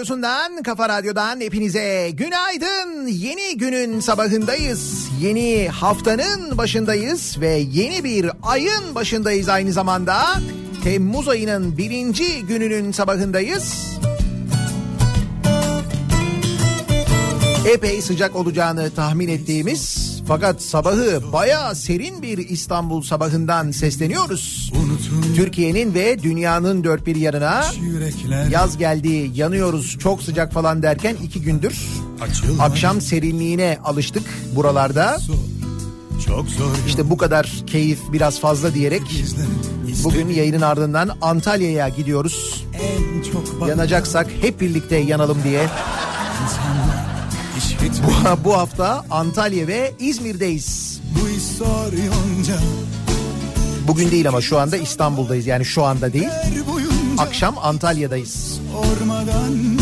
radyosundan, kafa radyodan hepinize günaydın. Yeni günün sabahındayız. Yeni haftanın başındayız ve yeni bir ayın başındayız aynı zamanda. Temmuz ayının birinci gününün sabahındayız. Epey sıcak olacağını tahmin ettiğimiz fakat sabahı bayağı serin bir İstanbul sabahından sesleniyoruz. Türkiye'nin ve dünyanın dört bir yanına Yaz geldi yanıyoruz çok sıcak falan derken iki gündür akşam serinliğine alıştık buralarda. Çok zor İşte bu kadar keyif biraz fazla diyerek bugün yayının ardından Antalya'ya gidiyoruz. Yanacaksak hep birlikte yanalım diye. Bu, bu hafta Antalya ve İzmir'deyiz. bu iş soruyorca Bugün değil ama şu anda İstanbul'dayız. Yani şu anda değil. Akşam Antalya'dayız. ormadan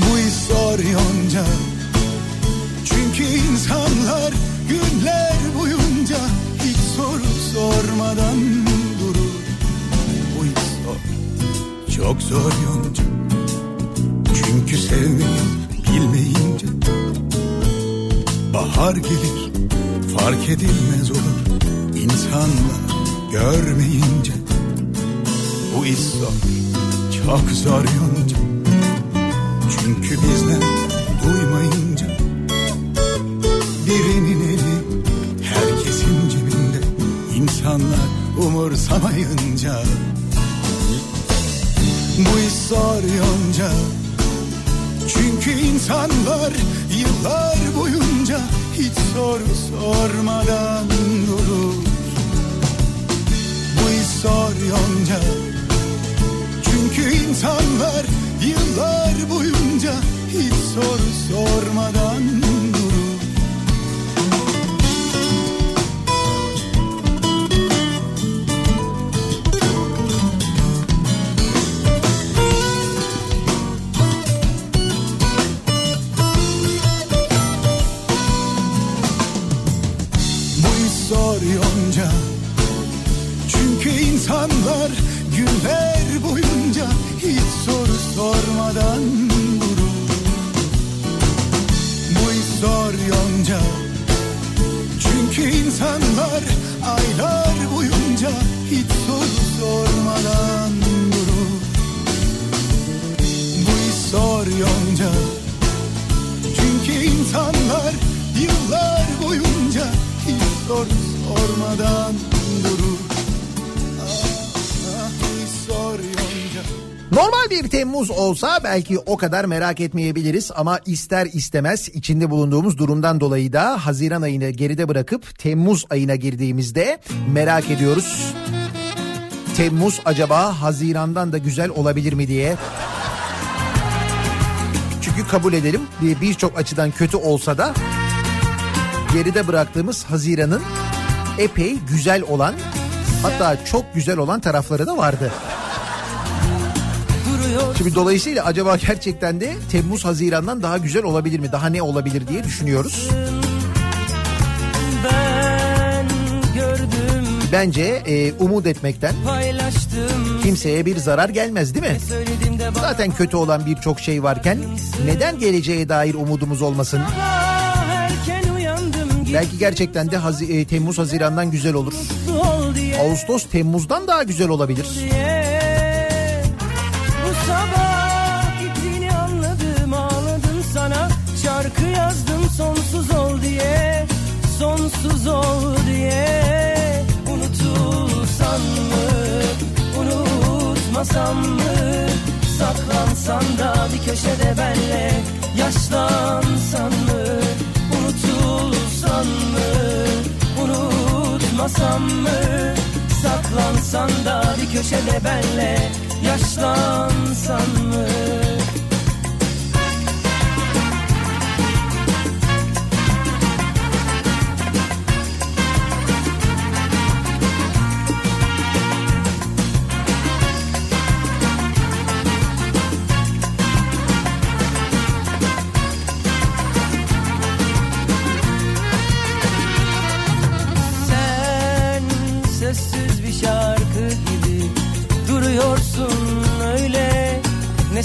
Bu iş soruyorca Çünkü insanlar günler boyunca Hiç soru sormadan durur. Bu iş zor, çok zor yonca. Çünkü sevmeyi bilmeyince Bahar gelir fark edilmez olur İnsanlar görmeyince. Bu iş çok zor yonca. Çünkü bizler duymayınca. Birinin eli herkesin cebinde. İnsanlar umursamayınca. Bu iş yonca. Çünkü insan insanlar yıllar boyunca hiç soru sormadan durur. Bu iş yonca. Çünkü insanlar yıllar boyunca hiç soru sormadan durur yonca. Çünkü insanlar günler boyunca hiç soru sormadan durur. İş zor yonca. Çünkü insanlar aylar boyunca hiç soru sormadan durur. İş zor yonca. Çünkü insanlar yıllar boyunca hiç soru sormadan durur Ah, ah, Normal bir Temmuz olsa belki o kadar merak etmeyebiliriz ama ister istemez içinde bulunduğumuz durumdan dolayı da Haziran ayını geride bırakıp Temmuz ayına girdiğimizde merak ediyoruz. Temmuz acaba Haziran'dan da güzel olabilir mi diye. Çünkü kabul edelim bir- birçok açıdan kötü olsa da geride bıraktığımız Haziran'ın epey güzel olan hatta çok güzel olan tarafları da vardı. Şimdi dolayısıyla acaba gerçekten de Temmuz Haziran'dan daha güzel olabilir mi? Daha ne olabilir diye düşünüyoruz. Bence e, umut etmekten kimseye bir zarar gelmez değil mi? Zaten kötü olan birçok şey varken neden geleceğe dair umudumuz olmasın? uyandım Belki gerçekten de Hazi- e, Temmuz Haziran'dan güzel olur. Ağustos Temmuz'dan daha güzel olabilir. Bu sabah gittiğini anladım ağladım sana Şarkı yazdım sonsuz ol diye Sonsuz ol diye Unutulsan mı Unutmasam mı Saklansan da bir köşede benle Yaşlansan mı Unutulsan mı? Unutmasam mı? Saklansan da bir köşede benle Yaşlansan mı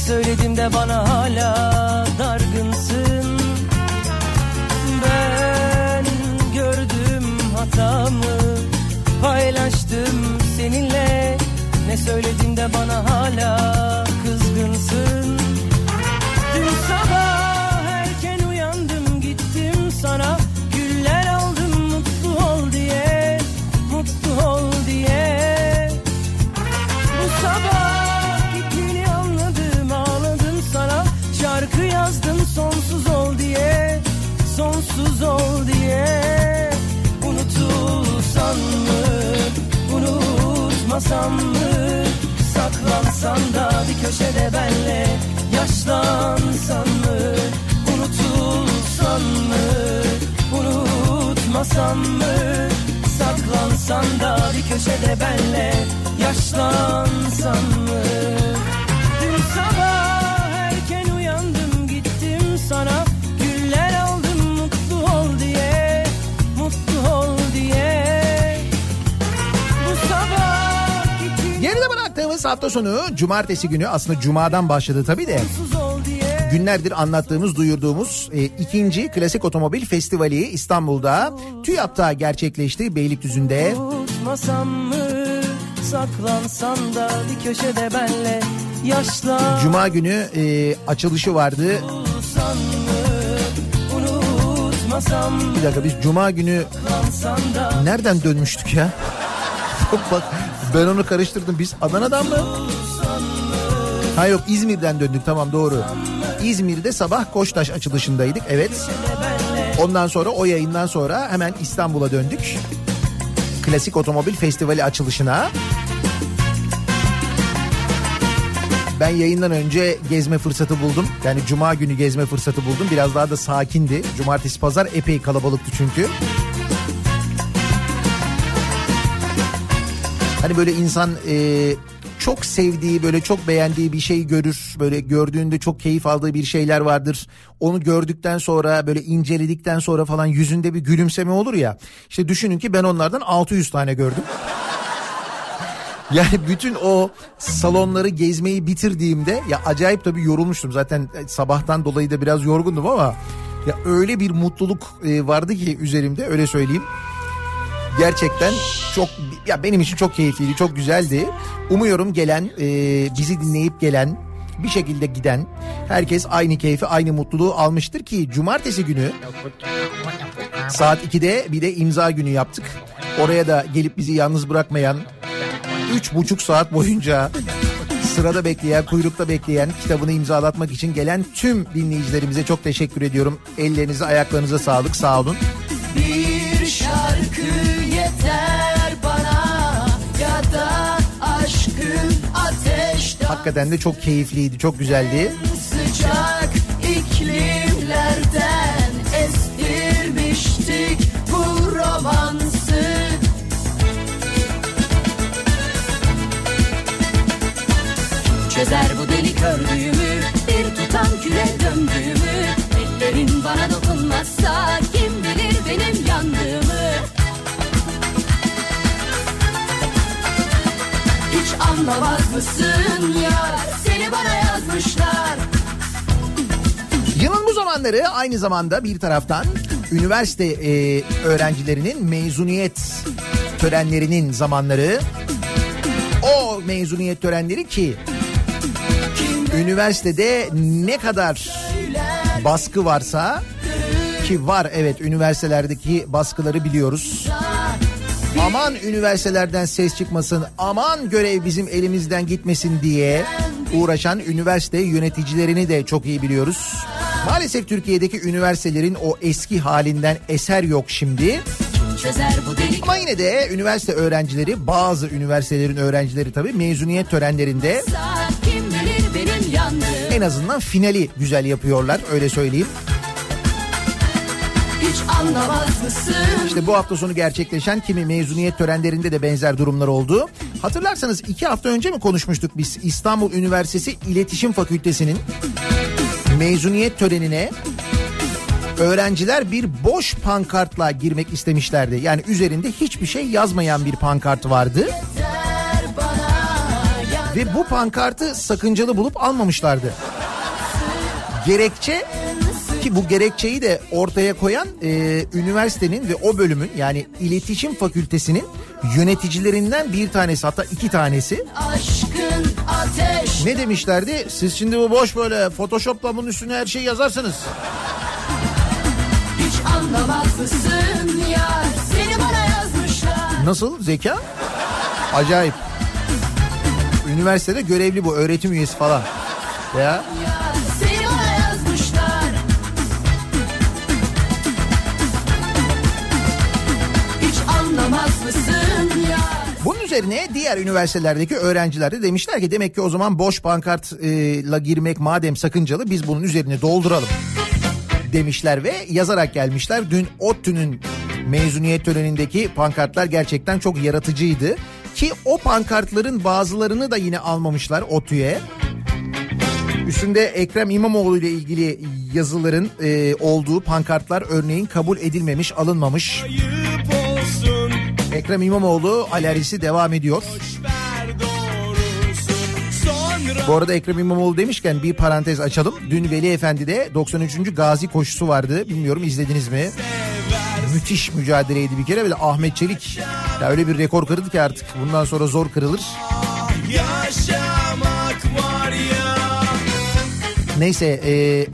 söyledim de bana hala dargınsın. Ben gördüm hatamı paylaştım seninle. Ne söyledim de bana hala sonu cumartesi günü aslında cumadan başladı tabii de. günlerdir anlattığımız, duyurduğumuz e, ikinci Klasik Otomobil Festivali İstanbul'da TÜYAP'ta gerçekleşti Beylikdüzü'nde. Mı da bir köşede benle Yaşlan Cuma günü e, açılışı vardı. mı Bir dakika biz Cuma günü nereden dönmüştük ya? Bak ben onu karıştırdım. Biz Adana'dan mı? Ha yok İzmir'den döndük tamam doğru. İzmir'de sabah Koçtaş açılışındaydık. Evet. Ondan sonra o yayından sonra hemen İstanbul'a döndük. Klasik Otomobil Festivali açılışına. Ben yayından önce gezme fırsatı buldum. Yani cuma günü gezme fırsatı buldum. Biraz daha da sakindi. Cumartesi pazar epey kalabalıktı çünkü. Hani böyle insan e, çok sevdiği böyle çok beğendiği bir şey görür. Böyle gördüğünde çok keyif aldığı bir şeyler vardır. Onu gördükten sonra böyle inceledikten sonra falan yüzünde bir gülümseme olur ya. İşte düşünün ki ben onlardan 600 tane gördüm. Yani bütün o salonları gezmeyi bitirdiğimde ya acayip tabii yorulmuştum. Zaten sabahtan dolayı da biraz yorgundum ama ya öyle bir mutluluk e, vardı ki üzerimde öyle söyleyeyim. Gerçekten çok ya benim için çok keyifliydi, çok güzeldi. Umuyorum gelen e, bizi dinleyip gelen bir şekilde giden herkes aynı keyfi, aynı mutluluğu almıştır ki cumartesi günü saat 2'de bir de imza günü yaptık. Oraya da gelip bizi yalnız bırakmayan üç buçuk saat boyunca sırada bekleyen, kuyrukta bekleyen, kitabını imzalatmak için gelen tüm dinleyicilerimize çok teşekkür ediyorum. Ellerinize, ayaklarınıza sağlık, sağ olun. Hakikaten de çok keyifliydi, çok güzeldi. sıcak iklimlerden estirmiştik bu romansı. Çözer bu deli kördüğümü Bir tutam küre döndüğümü Ellerin bana dokunmazsa Kim bilir benim yandığımı anlamaz mısın ya Seni bana yazmışlar Yılın bu zamanları aynı zamanda bir taraftan üniversite e, öğrencilerinin mezuniyet törenlerinin zamanları. O mezuniyet törenleri ki üniversitede ne kadar baskı varsa ki var evet üniversitelerdeki baskıları biliyoruz. Aman üniversitelerden ses çıkmasın, aman görev bizim elimizden gitmesin diye uğraşan üniversite yöneticilerini de çok iyi biliyoruz. Maalesef Türkiye'deki üniversitelerin o eski halinden eser yok şimdi. Ama yine de üniversite öğrencileri, bazı üniversitelerin öğrencileri tabii mezuniyet törenlerinde en azından finali güzel yapıyorlar öyle söyleyeyim. Hiç anlamaz mısın İşte bu hafta sonu gerçekleşen kimi mezuniyet törenlerinde de benzer durumlar oldu. Hatırlarsanız iki hafta önce mi konuşmuştuk biz İstanbul Üniversitesi İletişim Fakültesi'nin mezuniyet törenine öğrenciler bir boş pankartla girmek istemişlerdi. Yani üzerinde hiçbir şey yazmayan bir pankart vardı. Ve bu pankartı sakıncalı bulup almamışlardı. Gerekçe ki bu gerekçeyi de ortaya koyan e, üniversitenin ve o bölümün yani iletişim fakültesinin yöneticilerinden bir tanesi hatta iki tanesi aşkın ateş ne demişlerdi? Siz şimdi bu boş böyle photoshopla bunun üstüne her şeyi yazarsınız. Hiç anlamaz mısın ya Seni bana yazmışlar Nasıl zeka? Acayip. Üniversitede görevli bu öğretim üyesi falan. Ya ya üzerine diğer üniversitelerdeki öğrenciler de demişler ki demek ki o zaman boş pankartla girmek madem sakıncalı biz bunun üzerine dolduralım demişler ve yazarak gelmişler. Dün ODTÜ'nün mezuniyet törenindeki pankartlar gerçekten çok yaratıcıydı. Ki o pankartların bazılarını da yine almamışlar ODTÜ'ye. Üstünde Ekrem İmamoğlu ile ilgili yazıların e, olduğu pankartlar örneğin kabul edilmemiş, alınmamış. Olsun Ekrem İmamoğlu alerjisi devam ediyor. Bu arada Ekrem İmamoğlu demişken bir parantez açalım. Dün Veli Efendi'de 93. Gazi koşusu vardı. Bilmiyorum izlediniz mi? Müthiş mücadeleydi bir kere. Böyle Ahmet Çelik ya öyle bir rekor kırdı ki artık bundan sonra zor kırılır. Neyse e,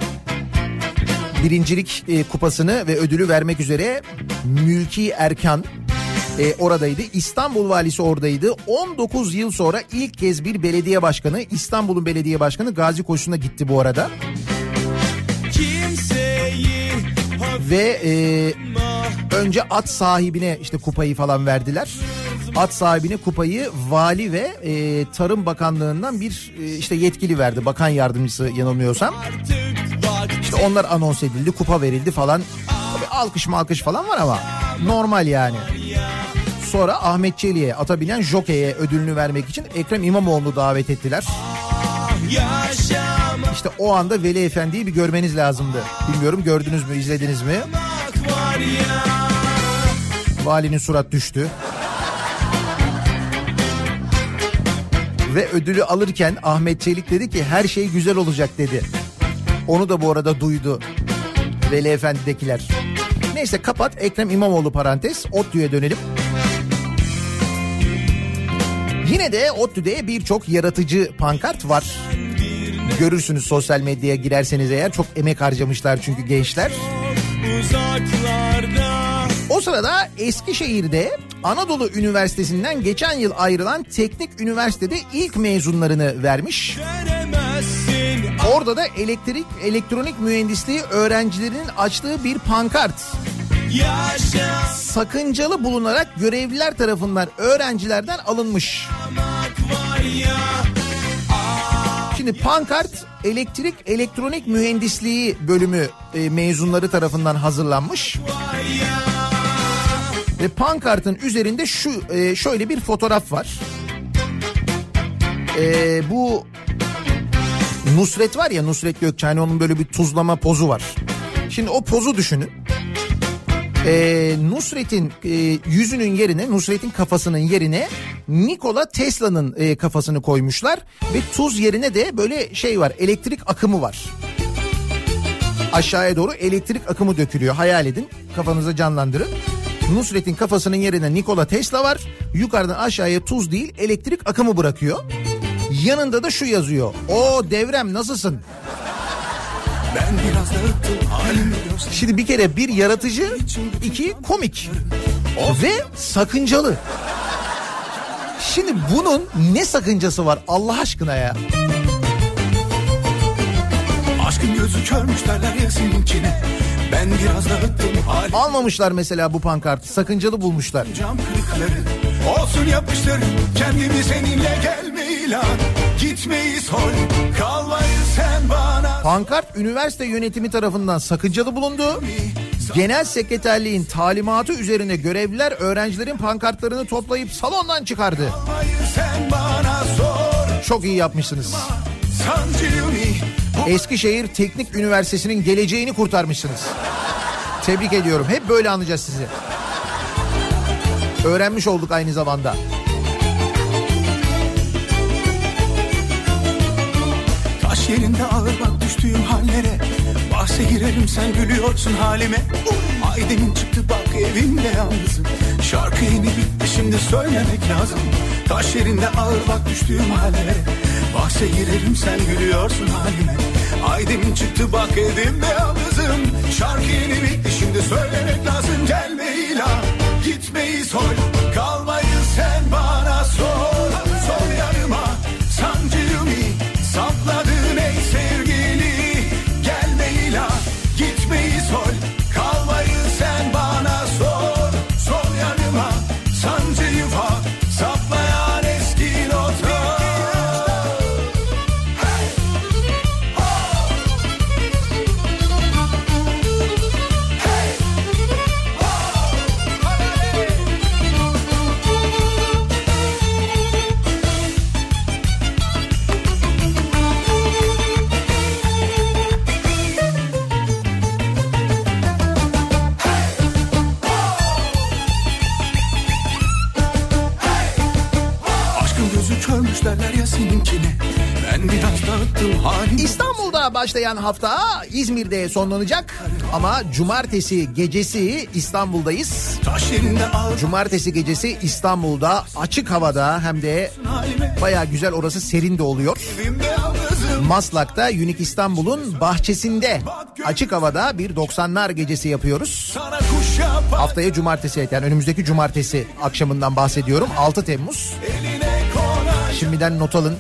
birincilik e, kupasını ve ödülü vermek üzere Mülki Erkan e, oradaydı. İstanbul valisi oradaydı. 19 yıl sonra ilk kez bir belediye başkanı İstanbul'un belediye başkanı Gazi Koşu'na gitti bu arada. Ve e, önce at sahibine işte kupayı falan verdiler at sahibine kupayı vali ve e, Tarım Bakanlığı'ndan bir e, işte yetkili verdi. Bakan yardımcısı yanılmıyorsam. İşte onlar anons edildi, kupa verildi falan. Alkış malkış falan var ama normal yani. Sonra Ahmet Çelik'e ata binen jokeye ödülünü vermek için Ekrem İmamoğlu'nu davet ettiler. İşte o anda Veli Efendi'yi bir görmeniz lazımdı. Bilmiyorum gördünüz mü, izlediniz mi? Valinin surat düştü. Ve ödülü alırken Ahmet Çelik dedi ki her şey güzel olacak dedi. Onu da bu arada duydu. Veli Efendi'dekiler. Neyse kapat Ekrem İmamoğlu parantez. ODTÜ'ye dönelim. Yine de ODTÜ'de birçok yaratıcı pankart var. Görürsünüz sosyal medyaya girerseniz eğer çok emek harcamışlar çünkü gençler. O sırada Eskişehir'de Anadolu Üniversitesi'nden geçen yıl ayrılan teknik üniversitede ilk mezunlarını vermiş. Orada da elektrik elektronik mühendisliği öğrencilerinin açtığı bir pankart. Sakıncalı bulunarak görevliler tarafından öğrencilerden alınmış. Şimdi pankart elektrik elektronik mühendisliği bölümü e, mezunları tarafından hazırlanmış. Ve pankartın üzerinde şu e, şöyle bir fotoğraf var. E, bu Nusret var ya Nusret Gökçe onun böyle bir tuzlama pozu var. Şimdi o pozu düşünün. Ee, Nusret'in e, yüzünün yerine Nusret'in kafasının yerine Nikola Tesla'nın e, kafasını koymuşlar ve tuz yerine de böyle şey var elektrik akımı var. Aşağıya doğru elektrik akımı dökülüyor hayal edin kafanıza canlandırın. Nusret'in kafasının yerine Nikola Tesla var. Yukarıdan aşağıya tuz değil elektrik akımı bırakıyor. Yanında da şu yazıyor. O devrem nasılsın? Şimdi bir kere bir yaratıcı, iki komik ve sakıncalı. Şimdi bunun ne sakıncası var Allah aşkına ya? Aşkın gözü körmüş derler ya seninkine Ben biraz dağıttım halimi Almamışlar mesela bu pankartı sakıncalı bulmuşlar. cam kırıkları Olsun yapıştır kendimi seninle gelme ilan Gitmeyi sor kalmayı sen bana Pankart üniversite yönetimi tarafından sakıncalı bulundu. Genel sekreterliğin talimatı üzerine görevliler öğrencilerin pankartlarını toplayıp salondan çıkardı. Çok iyi yapmışsınız. Eskişehir Teknik Üniversitesi'nin geleceğini kurtarmışsınız. Tebrik ediyorum. Hep böyle anlayacağız sizi. Öğrenmiş olduk aynı zamanda. Taş yerinde ağır bak düştüğüm hallere. Bahse girerim sen gülüyorsun halime. Aydın çıktı bak evimde yalnızım. Şarkı yeni bitti şimdi söylemek lazım. Taş yerinde ağır bak düştüğüm hallere. Bahse girerim sen gülüyorsun halime. Aydın çıktı bak evimde yalnızım. Şarkı yeni bitti şimdi söylemek lazım. Gelme ilan gitmeyi sor Kalmayı sen bana Sor başlayan hafta İzmir'de sonlanacak. Ama cumartesi gecesi İstanbul'dayız. Cumartesi gecesi İstanbul'da açık havada hem de baya güzel orası serin de oluyor. Maslak'ta Unique İstanbul'un bahçesinde açık havada bir 90'lar gecesi yapıyoruz. Haftaya cumartesi yani önümüzdeki cumartesi akşamından bahsediyorum 6 Temmuz. Şimdiden not alın.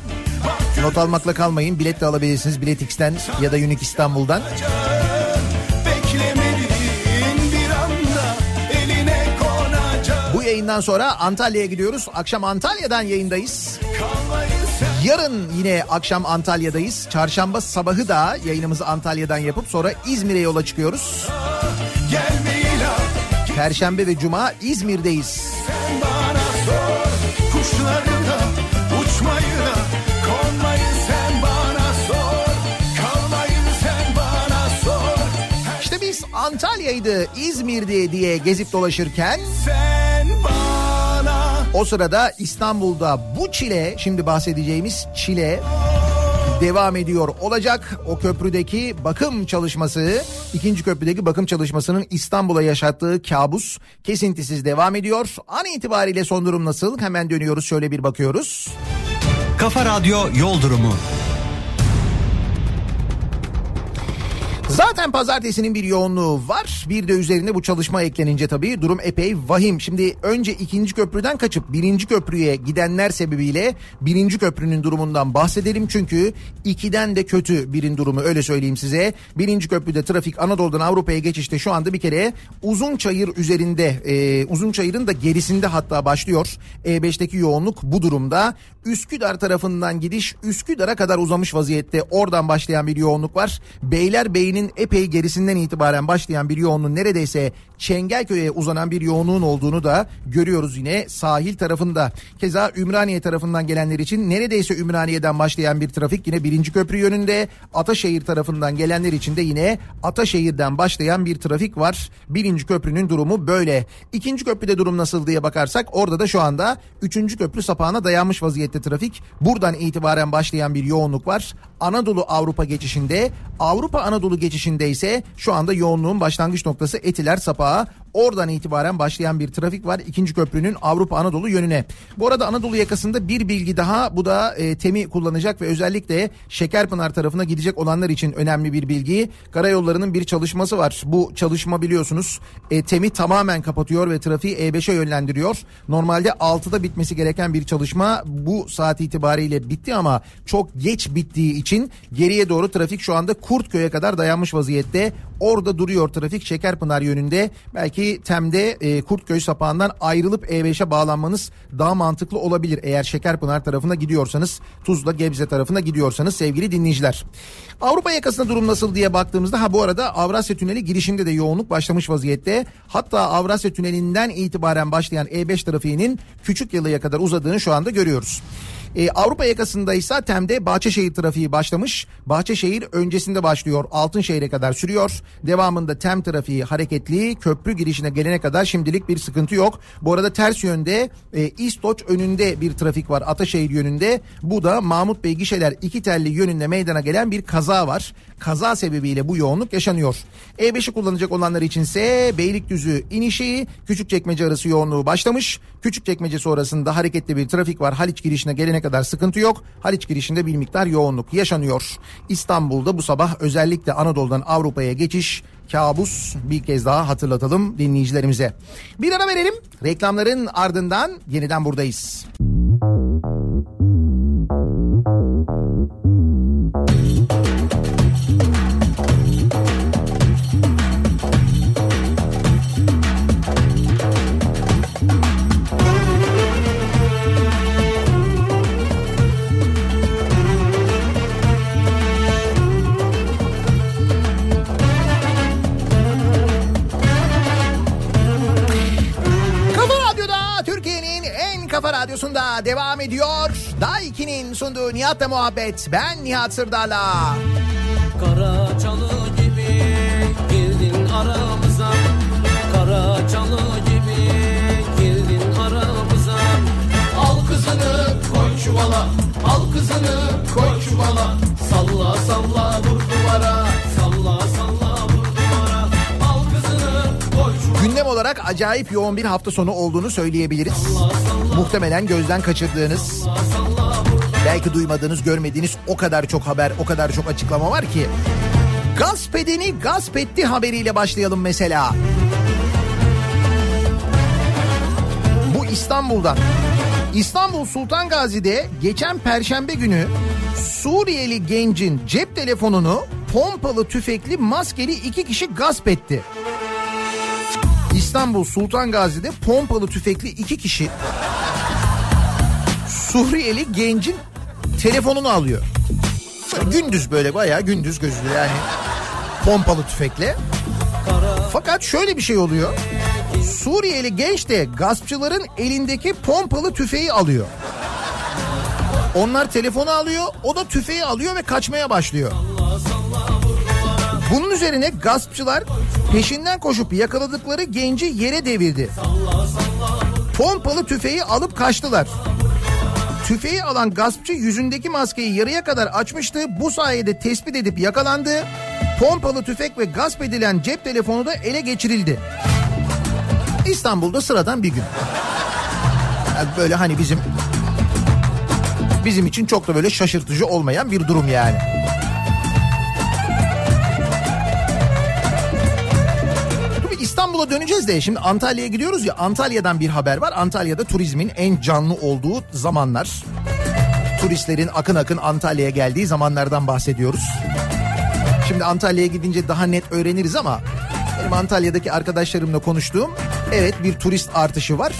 Not almakla kalmayın. Bilet de alabilirsiniz. Bilet X'ten ya da Unique İstanbul'dan. Bu yayından sonra Antalya'ya gidiyoruz. Akşam Antalya'dan yayındayız. Yarın yine akşam Antalya'dayız. Çarşamba sabahı da yayınımızı Antalya'dan yapıp sonra İzmir'e yola çıkıyoruz. Perşembe ve Cuma İzmir'deyiz. Sen bana sor, kuşları Antalya'ydı, İzmir'di diye gezip dolaşırken sen bana o sırada İstanbul'da bu çile, şimdi bahsedeceğimiz çile devam ediyor olacak. O köprüdeki bakım çalışması, ikinci köprüdeki bakım çalışmasının İstanbul'a yaşattığı kabus kesintisiz devam ediyor. An itibariyle son durum nasıl? Hemen dönüyoruz şöyle bir bakıyoruz. Kafa Radyo Yol Durumu. Zaten pazartesinin bir yoğunluğu var. Bir de üzerine bu çalışma eklenince tabii durum epey vahim. Şimdi önce ikinci köprüden kaçıp birinci köprüye gidenler sebebiyle birinci köprünün durumundan bahsedelim. Çünkü ikiden de kötü birin durumu öyle söyleyeyim size. Birinci köprüde trafik Anadolu'dan Avrupa'ya geçişte şu anda bir kere uzun çayır üzerinde e, uzun çayırın da gerisinde hatta başlıyor. E5'teki yoğunluk bu durumda. Üsküdar tarafından gidiş Üsküdar'a kadar uzamış vaziyette. Oradan başlayan bir yoğunluk var. Beylerbeyi'nin epey gerisinden itibaren başlayan bir yoğunluğun neredeyse Çengelköy'e uzanan bir yoğunluğun olduğunu da görüyoruz yine sahil tarafında. Keza Ümraniye tarafından gelenler için neredeyse Ümraniye'den başlayan bir trafik yine birinci köprü yönünde. Ataşehir tarafından gelenler için de yine Ataşehir'den başlayan bir trafik var. Birinci köprünün durumu böyle. İkinci köprüde durum nasıl diye bakarsak orada da şu anda üçüncü köprü sapağına dayanmış vaziyette trafik. Buradan itibaren başlayan bir yoğunluk var. Anadolu Avrupa geçişinde Avrupa Anadolu geçişinde ise şu anda yoğunluğun başlangıç noktası Etiler Sapağı. Oradan itibaren başlayan bir trafik var ikinci köprünün Avrupa Anadolu yönüne. Bu arada Anadolu yakasında bir bilgi daha bu da e, TEM'i kullanacak ve özellikle Şekerpınar tarafına gidecek olanlar için önemli bir bilgi. Karayollarının bir çalışması var. Bu çalışma biliyorsunuz e, TEM'i tamamen kapatıyor ve trafiği E5'e yönlendiriyor. Normalde 6'da bitmesi gereken bir çalışma bu saat itibariyle bitti ama çok geç bittiği için geriye doğru trafik şu anda Kurtköy'e kadar dayanmış vaziyette. Orada duruyor trafik Şekerpınar yönünde. Belki Tem'de e, Kurtköy sapağından ayrılıp E5'e bağlanmanız daha mantıklı olabilir. Eğer Şekerpınar tarafına gidiyorsanız Tuzla Gebze tarafına gidiyorsanız sevgili dinleyiciler. Avrupa yakasında durum nasıl diye baktığımızda ha bu arada Avrasya Tüneli girişinde de yoğunluk başlamış vaziyette. Hatta Avrasya Tüneli'nden itibaren başlayan E5 trafiğinin küçük yalıya kadar uzadığını şu anda görüyoruz. Ee, Avrupa yakasında ise Tem'de Bahçeşehir trafiği başlamış. Bahçeşehir öncesinde başlıyor. Altınşehir'e kadar sürüyor. Devamında Tem trafiği hareketli. Köprü girişine gelene kadar şimdilik bir sıkıntı yok. Bu arada ters yönde e, İstoç önünde bir trafik var Ataşehir yönünde. Bu da Mahmut Bey gişeler iki telli yönünde meydana gelen bir kaza var. Kaza sebebiyle bu yoğunluk yaşanıyor. E5'i kullanacak olanlar içinse Beylikdüzü inişi Küçükçekmece arası yoğunluğu başlamış. Küçükçekmece sonrasında hareketli bir trafik var. Haliç girişine gelene kadar sıkıntı yok. Haliç girişinde bir miktar yoğunluk yaşanıyor. İstanbul'da bu sabah özellikle Anadolu'dan Avrupa'ya geçiş kabus bir kez daha hatırlatalım dinleyicilerimize. Bir ara verelim. Reklamların ardından yeniden buradayız. Kafa kafa radyosunda devam ediyor. Daiki'nin sunduğu Nihat'la muhabbet. Ben Nihat Sırdar'la. Kara çalı gibi girdin aramıza Kara çalı gibi girdin aramıza Al kızını koy çuvala Al kızını koy çuvala Salla salla vur duvara Salla salla Gündem olarak acayip yoğun bir hafta sonu olduğunu söyleyebiliriz. Muhtemelen gözden kaçırdığınız, belki duymadığınız, görmediğiniz o kadar çok haber, o kadar çok açıklama var ki. Gasp edeni gasp etti haberiyle başlayalım mesela. Bu İstanbul'dan. İstanbul Sultan Gazi'de geçen perşembe günü Suriyeli gencin cep telefonunu pompalı tüfekli maskeli iki kişi gasp etti. İstanbul Sultan Gazi'de pompalı tüfekli iki kişi Suriyeli gencin telefonunu alıyor. Gündüz böyle bayağı gündüz gözlü yani pompalı tüfekle. Fakat şöyle bir şey oluyor. Suriyeli genç de gaspçıların elindeki pompalı tüfeği alıyor. Onlar telefonu alıyor, o da tüfeği alıyor ve kaçmaya başlıyor. Bunun üzerine gaspçılar peşinden koşup yakaladıkları genci yere devirdi. Pompalı tüfeği alıp kaçtılar. Tüfeği alan gaspçı yüzündeki maskeyi yarıya kadar açmıştı. Bu sayede tespit edip yakalandı. Pompalı tüfek ve gasp edilen cep telefonu da ele geçirildi. İstanbul'da sıradan bir gün. Böyle hani bizim bizim için çok da böyle şaşırtıcı olmayan bir durum yani. İstanbul'a döneceğiz de şimdi Antalya'ya gidiyoruz ya Antalya'dan bir haber var. Antalya'da turizmin en canlı olduğu zamanlar. Turistlerin akın akın Antalya'ya geldiği zamanlardan bahsediyoruz. Şimdi Antalya'ya gidince daha net öğreniriz ama benim Antalya'daki arkadaşlarımla konuştuğum evet bir turist artışı var.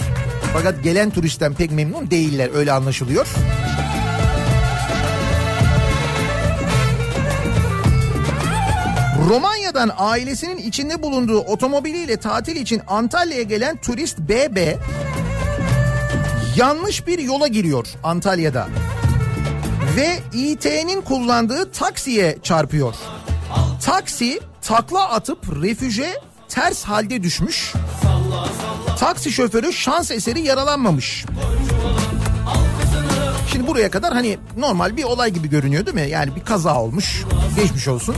Fakat gelen turistten pek memnun değiller öyle anlaşılıyor. Romanya'dan ailesinin içinde bulunduğu otomobiliyle tatil için Antalya'ya gelen turist BB yanlış bir yola giriyor Antalya'da. Ve İT'nin kullandığı taksiye çarpıyor. Taksi takla atıp refüje ters halde düşmüş. Taksi şoförü şans eseri yaralanmamış. Şimdi buraya kadar hani normal bir olay gibi görünüyor değil mi? Yani bir kaza olmuş. Geçmiş olsun.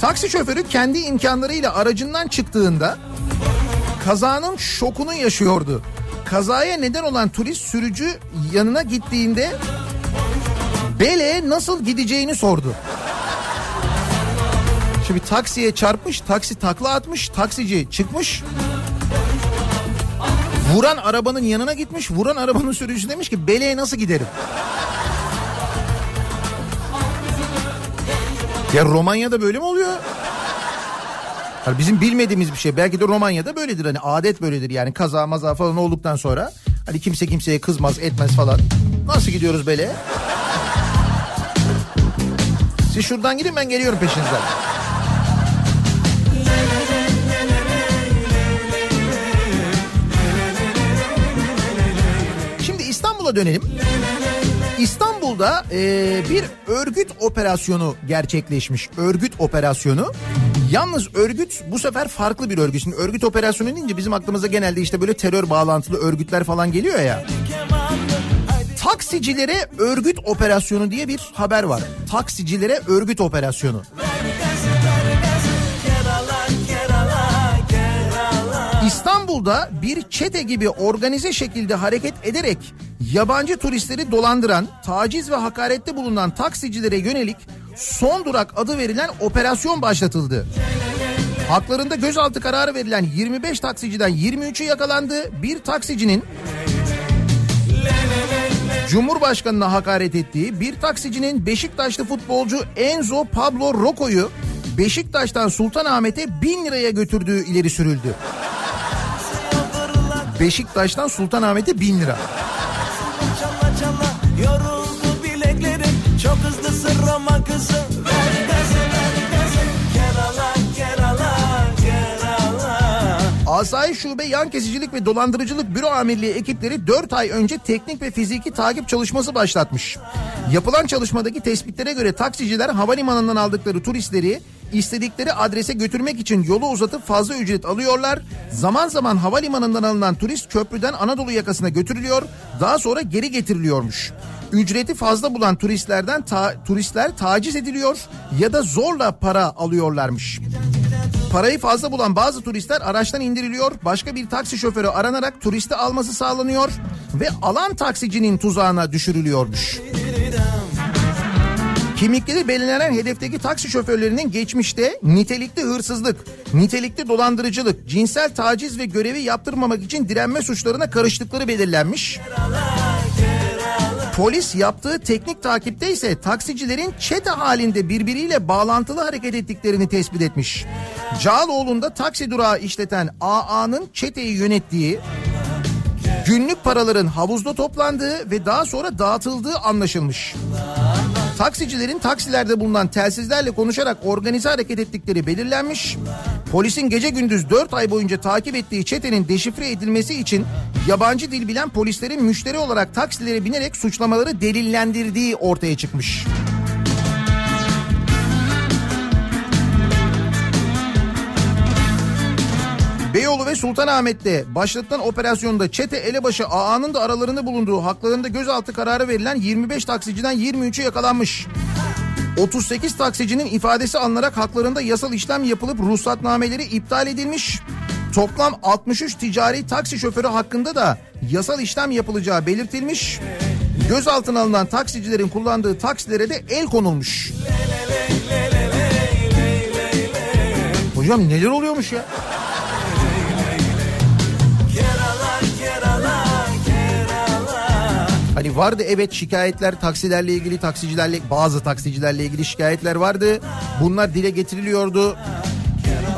Taksi şoförü kendi imkanlarıyla aracından çıktığında kazanın şokunu yaşıyordu. Kazaya neden olan turist sürücü yanına gittiğinde Bele'ye nasıl gideceğini sordu. Şimdi taksiye çarpmış, taksi takla atmış, taksici çıkmış. Vuran arabanın yanına gitmiş, vuran arabanın sürücüsü demiş ki Bele'ye nasıl giderim? Ya Romanya'da böyle mi oluyor? Yani bizim bilmediğimiz bir şey. Belki de Romanya'da böyledir. Hani adet böyledir yani kaza maza falan olduktan sonra. Hani kimse kimseye kızmaz etmez falan. Nasıl gidiyoruz böyle? Siz şuradan gidin ben geliyorum peşinizden. Şimdi İstanbul'a dönelim. İstanbul'da e, bir örgüt operasyonu gerçekleşmiş. Örgüt operasyonu. Yalnız örgüt bu sefer farklı bir örgüt. Şimdi örgüt operasyonu deyince bizim aklımıza genelde işte böyle terör bağlantılı örgütler falan geliyor ya. Taksicilere örgüt operasyonu diye bir haber var. Taksicilere örgüt operasyonu. İstanbul'da bir çete gibi organize şekilde hareket ederek yabancı turistleri dolandıran, taciz ve hakarette bulunan taksicilere yönelik son durak adı verilen operasyon başlatıldı. Haklarında gözaltı kararı verilen 25 taksiciden 23'ü yakalandı. Bir taksicinin Cumhurbaşkanına hakaret ettiği bir taksicinin Beşiktaşlı futbolcu Enzo Pablo Rocco'yu Beşiktaş'tan Sultanahmet'e bin liraya götürdüğü ileri sürüldü. Beşiktaş'tan Sultanahmet'e bin lira. Çok hızlısın Roma kızı Asayiş Şube Yan Kesicilik ve Dolandırıcılık Büro Amirliği ekipleri 4 ay önce teknik ve fiziki takip çalışması başlatmış. Yapılan çalışmadaki tespitlere göre taksiciler havalimanından aldıkları turistleri istedikleri adrese götürmek için yolu uzatıp fazla ücret alıyorlar. Zaman zaman havalimanından alınan turist köprüden Anadolu yakasına götürülüyor. Daha sonra geri getiriliyormuş. Ücreti fazla bulan turistlerden ta- turistler taciz ediliyor ya da zorla para alıyorlarmış. Parayı fazla bulan bazı turistler araçtan indiriliyor. Başka bir taksi şoförü aranarak turisti alması sağlanıyor ve alan taksicinin tuzağına düşürülüyormuş. Kimlikleri belirlenen hedefteki taksi şoförlerinin geçmişte nitelikli hırsızlık, nitelikli dolandırıcılık, cinsel taciz ve görevi yaptırmamak için direnme suçlarına karıştıkları belirlenmiş. Polis yaptığı teknik takipte ise taksicilerin çete halinde birbiriyle bağlantılı hareket ettiklerini tespit etmiş. Cağaloğlu'nda taksi durağı işleten AA'nın çeteyi yönettiği günlük paraların havuzda toplandığı ve daha sonra dağıtıldığı anlaşılmış. Taksicilerin taksilerde bulunan telsizlerle konuşarak organize hareket ettikleri belirlenmiş. Polisin gece gündüz 4 ay boyunca takip ettiği çetenin deşifre edilmesi için yabancı dil bilen polislerin müşteri olarak taksilere binerek suçlamaları delillendirdiği ortaya çıkmış. Beyoğlu ve Sultanahmet'te başlatılan operasyonda çete elebaşı AA'nın da aralarında bulunduğu haklarında gözaltı kararı verilen 25 taksiciden 23'ü yakalanmış. 38 taksicinin ifadesi alınarak haklarında yasal işlem yapılıp ruhsatnameleri iptal edilmiş. Toplam 63 ticari taksi şoförü hakkında da yasal işlem yapılacağı belirtilmiş. Gözaltına alınan taksicilerin kullandığı taksilere de el konulmuş. Hocam neler oluyormuş ya? Hani vardı evet şikayetler taksilerle ilgili taksicilerle bazı taksicilerle ilgili şikayetler vardı. Bunlar dile getiriliyordu.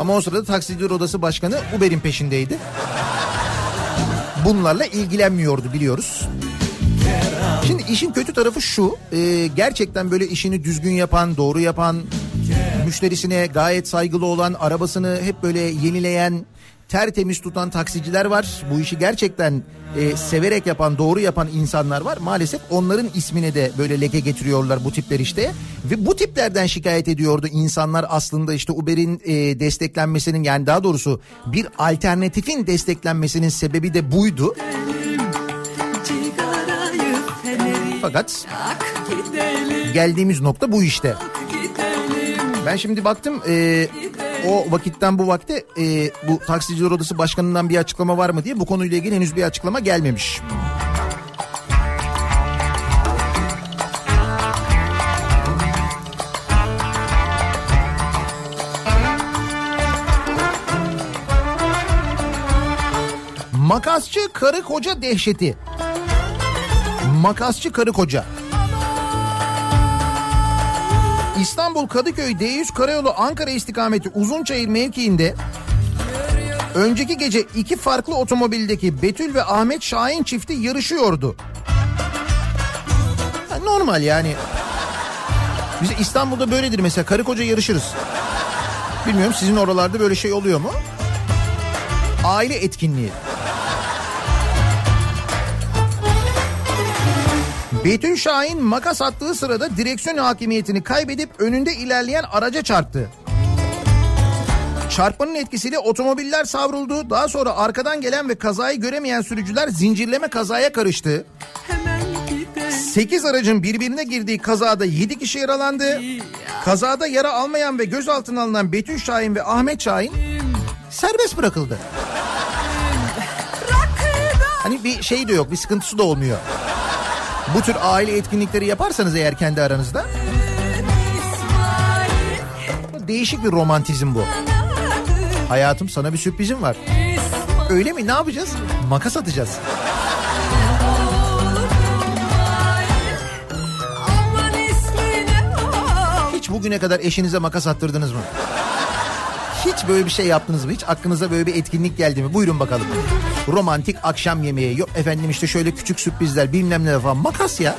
Ama o sırada taksiciler odası başkanı Uber'in peşindeydi. Bunlarla ilgilenmiyordu biliyoruz. Şimdi işin kötü tarafı şu. e, gerçekten böyle işini düzgün yapan, doğru yapan, müşterisine gayet saygılı olan, arabasını hep böyle yenileyen, tertemiz tutan taksiciler var. Bu işi gerçekten e, severek yapan, doğru yapan insanlar var. Maalesef onların ismine de böyle leke getiriyorlar bu tipler işte. Ve bu tiplerden şikayet ediyordu insanlar aslında işte Uber'in e, desteklenmesinin yani daha doğrusu bir alternatifin desteklenmesinin sebebi de buydu. Fakat geldiğimiz nokta bu işte. Ben şimdi baktım e, o vakitten bu vakte e, bu taksiciler odası başkanından bir açıklama var mı diye bu konuyla ilgili henüz bir açıklama gelmemiş. Makasçı karı koca dehşeti. Makasçı karı koca. İstanbul Kadıköy D100 Karayolu Ankara istikameti Uzunçayır mevkiinde önceki gece iki farklı otomobildeki Betül ve Ahmet Şahin çifti yarışıyordu. Normal yani. Biz İstanbul'da böyledir mesela karı koca yarışırız. Bilmiyorum sizin oralarda böyle şey oluyor mu? Aile etkinliği. Betül Şahin makas attığı sırada direksiyon hakimiyetini kaybedip önünde ilerleyen araca çarptı. Çarpmanın etkisiyle otomobiller savruldu. Daha sonra arkadan gelen ve kazayı göremeyen sürücüler zincirleme kazaya karıştı. hemen gidelim 8 aracın birbirine girdiği kazada 7 kişi yaralandı. Kazada yara almayan ve gözaltına alınan Betül Şahin ve Ahmet Şahin serbest bırakıldı. Hani bir şey de yok, bir sıkıntısı da olmuyor. Bu tür aile etkinlikleri yaparsanız eğer kendi aranızda değişik bir romantizm bu. Hayatım sana bir sürprizim var. Öyle mi? Ne yapacağız? Makas atacağız. Hiç bugüne kadar eşinize makas attırdınız mı? Hiç böyle bir şey yaptınız mı? Hiç aklınıza böyle bir etkinlik geldi mi? Buyurun bakalım. Romantik akşam yemeği. Yok efendim işte şöyle küçük sürprizler bilmem ne falan. Makas ya.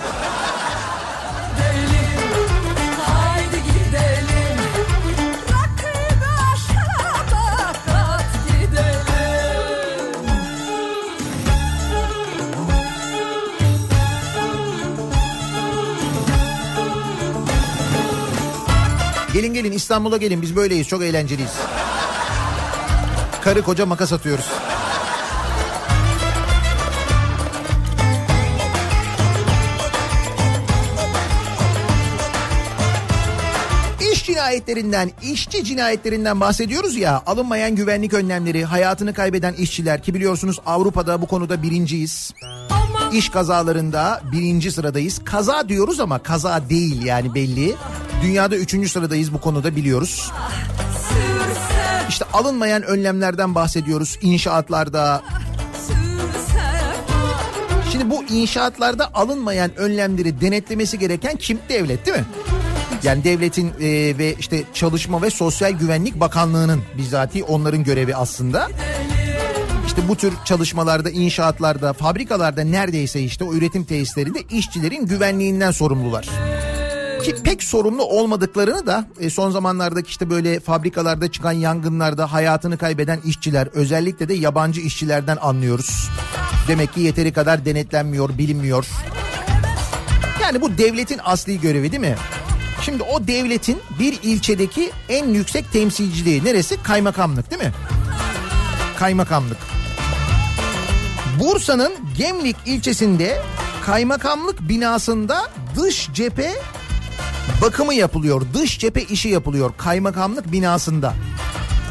Gelin gelin İstanbul'a gelin biz böyleyiz çok eğlenceliyiz. Karı koca makas atıyoruz. Cinayetlerinden, işçi cinayetlerinden bahsediyoruz ya. Alınmayan güvenlik önlemleri, hayatını kaybeden işçiler ki biliyorsunuz Avrupa'da bu konuda birinciyiz. İş kazalarında birinci sıradayız. Kaza diyoruz ama kaza değil yani belli. Dünyada üçüncü sıradayız bu konuda biliyoruz. İşte alınmayan önlemlerden bahsediyoruz inşaatlarda. Şimdi bu inşaatlarda alınmayan önlemleri denetlemesi gereken kim? Devlet değil mi? Yani devletin e, ve işte Çalışma ve Sosyal Güvenlik Bakanlığı'nın bizatihi onların görevi aslında. İşte bu tür çalışmalarda, inşaatlarda, fabrikalarda neredeyse işte o üretim tesislerinde işçilerin güvenliğinden sorumlular. Ki pek sorumlu olmadıklarını da e, son zamanlardaki işte böyle fabrikalarda çıkan yangınlarda hayatını kaybeden işçiler özellikle de yabancı işçilerden anlıyoruz. Demek ki yeteri kadar denetlenmiyor, bilinmiyor. Yani bu devletin asli görevi değil mi? Şimdi o devletin bir ilçedeki en yüksek temsilciliği neresi? Kaymakamlık değil mi? Kaymakamlık. Bursa'nın Gemlik ilçesinde kaymakamlık binasında dış cephe bakımı yapılıyor. Dış cephe işi yapılıyor kaymakamlık binasında.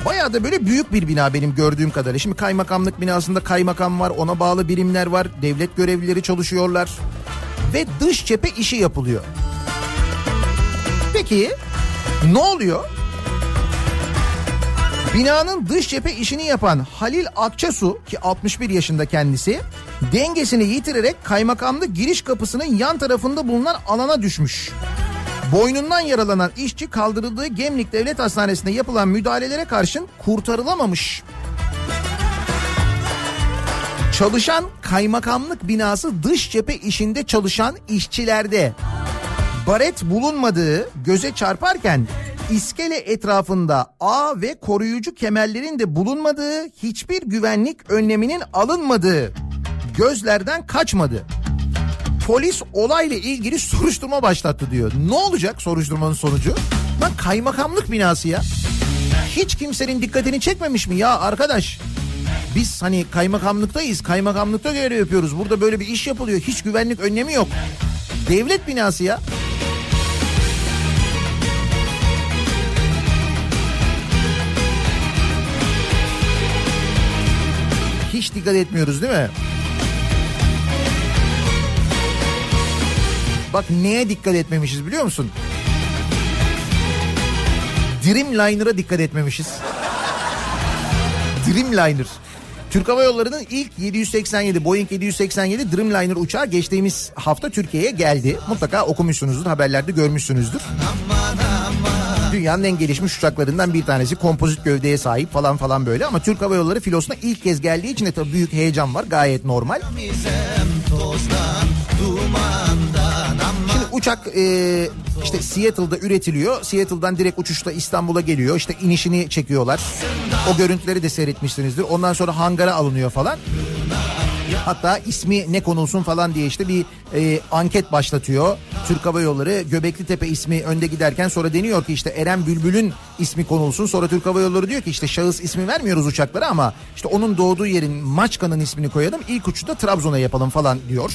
Bayağı da böyle büyük bir bina benim gördüğüm kadarıyla. Şimdi kaymakamlık binasında kaymakam var, ona bağlı birimler var, devlet görevlileri çalışıyorlar ve dış cephe işi yapılıyor. Peki ne oluyor? Binanın dış cephe işini yapan Halil Akçasu ki 61 yaşında kendisi dengesini yitirerek kaymakamlık giriş kapısının yan tarafında bulunan alana düşmüş. Boynundan yaralanan işçi kaldırıldığı Gemlik Devlet Hastanesi'nde yapılan müdahalelere karşın kurtarılamamış. Çalışan kaymakamlık binası dış cephe işinde çalışan işçilerde baret bulunmadığı göze çarparken iskele etrafında ağ ve koruyucu kemerlerin de bulunmadığı hiçbir güvenlik önleminin alınmadığı gözlerden kaçmadı. Polis olayla ilgili soruşturma başlattı diyor. Ne olacak soruşturmanın sonucu? Lan kaymakamlık binası ya. Hiç kimsenin dikkatini çekmemiş mi ya arkadaş? Biz hani kaymakamlıktayız. Kaymakamlıkta görev yapıyoruz. Burada böyle bir iş yapılıyor. Hiç güvenlik önlemi yok. Devlet binası ya. Hiç dikkat etmiyoruz değil mi? Bak neye dikkat etmemişiz biliyor musun? Dreamliner'a dikkat etmemişiz. Dreamliner. Türk Hava Yolları'nın ilk 787 Boeing 787 Dreamliner uçağı geçtiğimiz hafta Türkiye'ye geldi. Mutlaka okumuşsunuzdur, haberlerde görmüşsünüzdür. Dünyanın en gelişmiş uçaklarından bir tanesi kompozit gövdeye sahip falan falan böyle ama Türk Hava Yolları filosuna ilk kez geldiği için de tabii büyük heyecan var gayet normal. Şimdi uçak e, işte Seattle'da üretiliyor. Seattle'dan direkt uçuşla İstanbul'a geliyor. İşte inişini çekiyorlar. O görüntüleri de seyretmişsinizdir. Ondan sonra hangara alınıyor falan. Hatta ismi ne konulsun falan diye işte bir e, anket başlatıyor. Türk Hava Yolları Göbekli Tepe ismi önde giderken sonra deniyor ki işte Eren Bülbül'ün ismi konulsun. Sonra Türk Hava Yolları diyor ki işte şahıs ismi vermiyoruz uçaklara ama işte onun doğduğu yerin Maçka'nın ismini koyalım. İlk uçuşu da Trabzon'a yapalım falan diyor.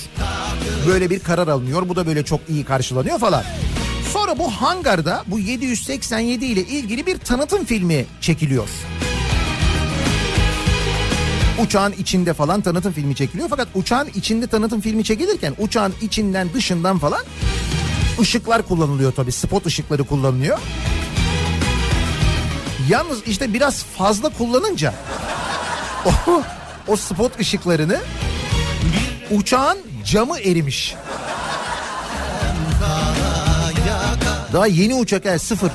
Böyle bir karar alınıyor. Bu da böyle çok iyi karşılanıyor falan. Sonra bu hangarda bu 787 ile ilgili bir tanıtım filmi çekiliyor uçağın içinde falan tanıtım filmi çekiliyor. Fakat uçağın içinde tanıtım filmi çekilirken uçağın içinden dışından falan ışıklar kullanılıyor tabii. Spot ışıkları kullanılıyor. Yalnız işte biraz fazla kullanınca o, o spot ışıklarını uçağın camı erimiş. Daha yeni uçak yani sıfır.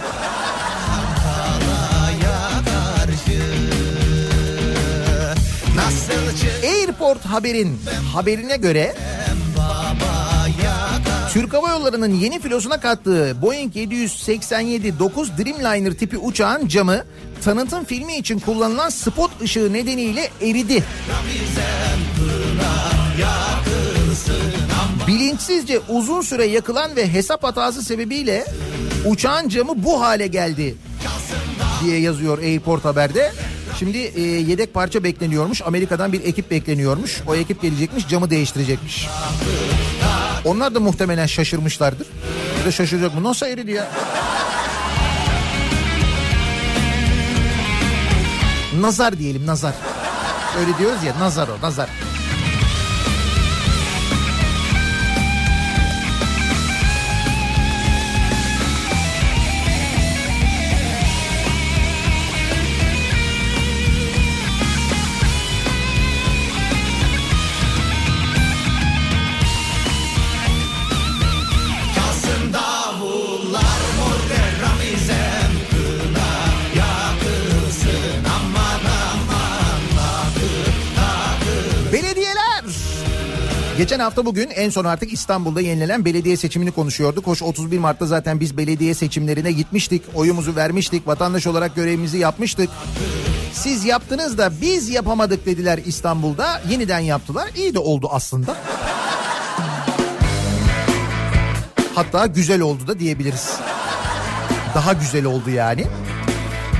Airport Haber'in haberine göre Türk Hava Yolları'nın yeni filosuna kattığı Boeing 787-9 Dreamliner tipi uçağın camı tanıtım filmi için kullanılan spot ışığı nedeniyle eridi. Bilinçsizce uzun süre yakılan ve hesap hatası sebebiyle uçağın camı bu hale geldi diye yazıyor Airport Haber'de. Şimdi e, yedek parça bekleniyormuş. Amerika'dan bir ekip bekleniyormuş. O ekip gelecekmiş camı değiştirecekmiş. Onlar da muhtemelen şaşırmışlardır. Bir de şaşıracak mı? Nasıl eridi ya? Nazar diyelim nazar. Öyle diyoruz ya nazar o nazar. Geçen hafta bugün en son artık İstanbul'da yenilenen belediye seçimini konuşuyorduk. Hoş 31 Mart'ta zaten biz belediye seçimlerine gitmiştik. Oyumuzu vermiştik. Vatandaş olarak görevimizi yapmıştık. Siz yaptınız da biz yapamadık dediler İstanbul'da. Yeniden yaptılar. İyi de oldu aslında. Hatta güzel oldu da diyebiliriz. Daha güzel oldu yani.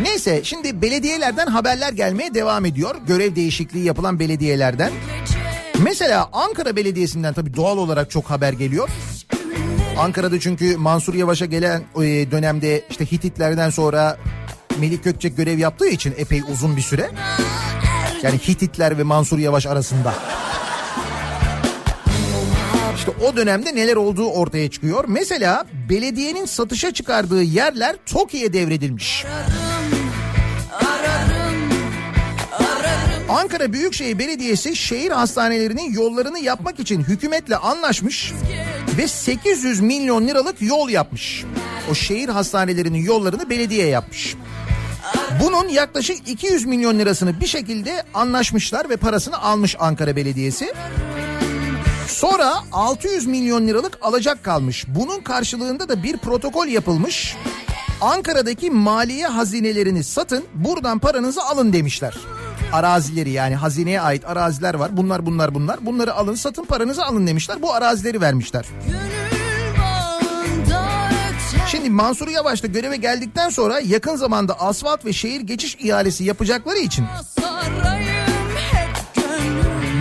Neyse şimdi belediyelerden haberler gelmeye devam ediyor. Görev değişikliği yapılan belediyelerden. Mesela Ankara Belediyesi'nden tabii doğal olarak çok haber geliyor. Ankara'da çünkü Mansur Yavaş'a gelen e, dönemde işte Hititlerden sonra Melik Gökçek görev yaptığı için epey uzun bir süre. Yani Hititler ve Mansur Yavaş arasında. İşte o dönemde neler olduğu ortaya çıkıyor. Mesela belediyenin satışa çıkardığı yerler TOKİ'ye devredilmiş. Ankara Büyükşehir Belediyesi şehir hastanelerinin yollarını yapmak için hükümetle anlaşmış ve 800 milyon liralık yol yapmış. O şehir hastanelerinin yollarını belediye yapmış. Bunun yaklaşık 200 milyon lirasını bir şekilde anlaşmışlar ve parasını almış Ankara Belediyesi. Sonra 600 milyon liralık alacak kalmış. Bunun karşılığında da bir protokol yapılmış. Ankara'daki maliye hazinelerini satın buradan paranızı alın demişler. Arazileri yani hazineye ait araziler var. Bunlar bunlar bunlar. Bunları alın satın paranızı alın demişler. Bu arazileri vermişler. Şimdi Mansur Yavaş da göreve geldikten sonra yakın zamanda asfalt ve şehir geçiş ihalesi yapacakları için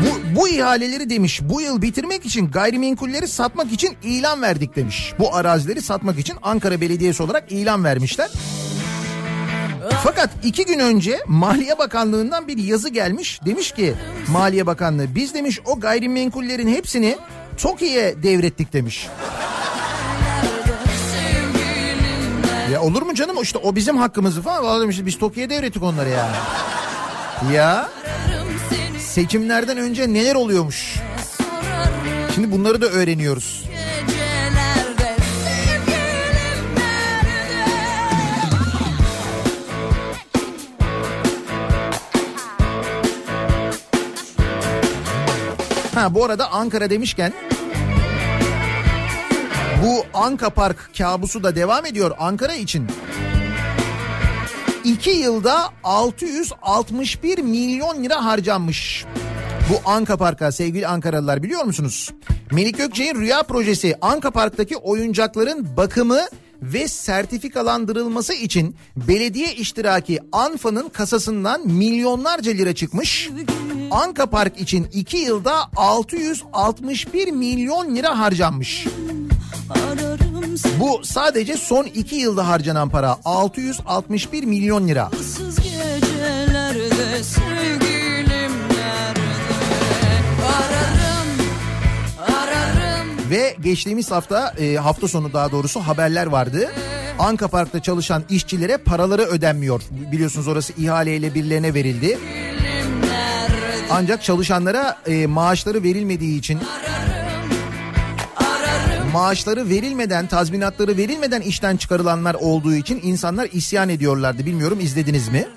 bu, bu ihaleleri demiş bu yıl bitirmek için gayrimenkulleri satmak için ilan verdik demiş. Bu arazileri satmak için Ankara Belediyesi olarak ilan vermişler. Fakat iki gün önce Maliye Bakanlığı'ndan bir yazı gelmiş. Demiş ki Maliye Bakanlığı biz demiş o gayrimenkullerin hepsini TOKİ'ye devrettik demiş. Ya olur mu canım işte o bizim hakkımızı falan. Vallahi demiş biz TOKİ'ye devrettik onları yani. Ya seçimlerden önce neler oluyormuş. Şimdi bunları da öğreniyoruz. Ha bu arada Ankara demişken bu Anka Park kabusu da devam ediyor Ankara için. 2 yılda 661 milyon lira harcanmış. Bu Anka Park'a sevgili Ankaralılar biliyor musunuz? Melik Gökçe'nin rüya projesi Anka Park'taki oyuncakların bakımı ve sertifikalandırılması için belediye iştiraki Anfa'nın kasasından milyonlarca lira çıkmış. Anka Park için 2 yılda 661 milyon lira harcanmış. Bu sadece son 2 yılda harcanan para 661 milyon lira. gecelerde Ve geçtiğimiz hafta e, hafta sonu daha doğrusu haberler vardı. Anka Park'ta çalışan işçilere paraları ödenmiyor. Biliyorsunuz orası ihaleyle birilerine verildi. Ancak çalışanlara e, maaşları verilmediği için maaşları verilmeden, tazminatları verilmeden işten çıkarılanlar olduğu için insanlar isyan ediyorlardı. Bilmiyorum izlediniz mi?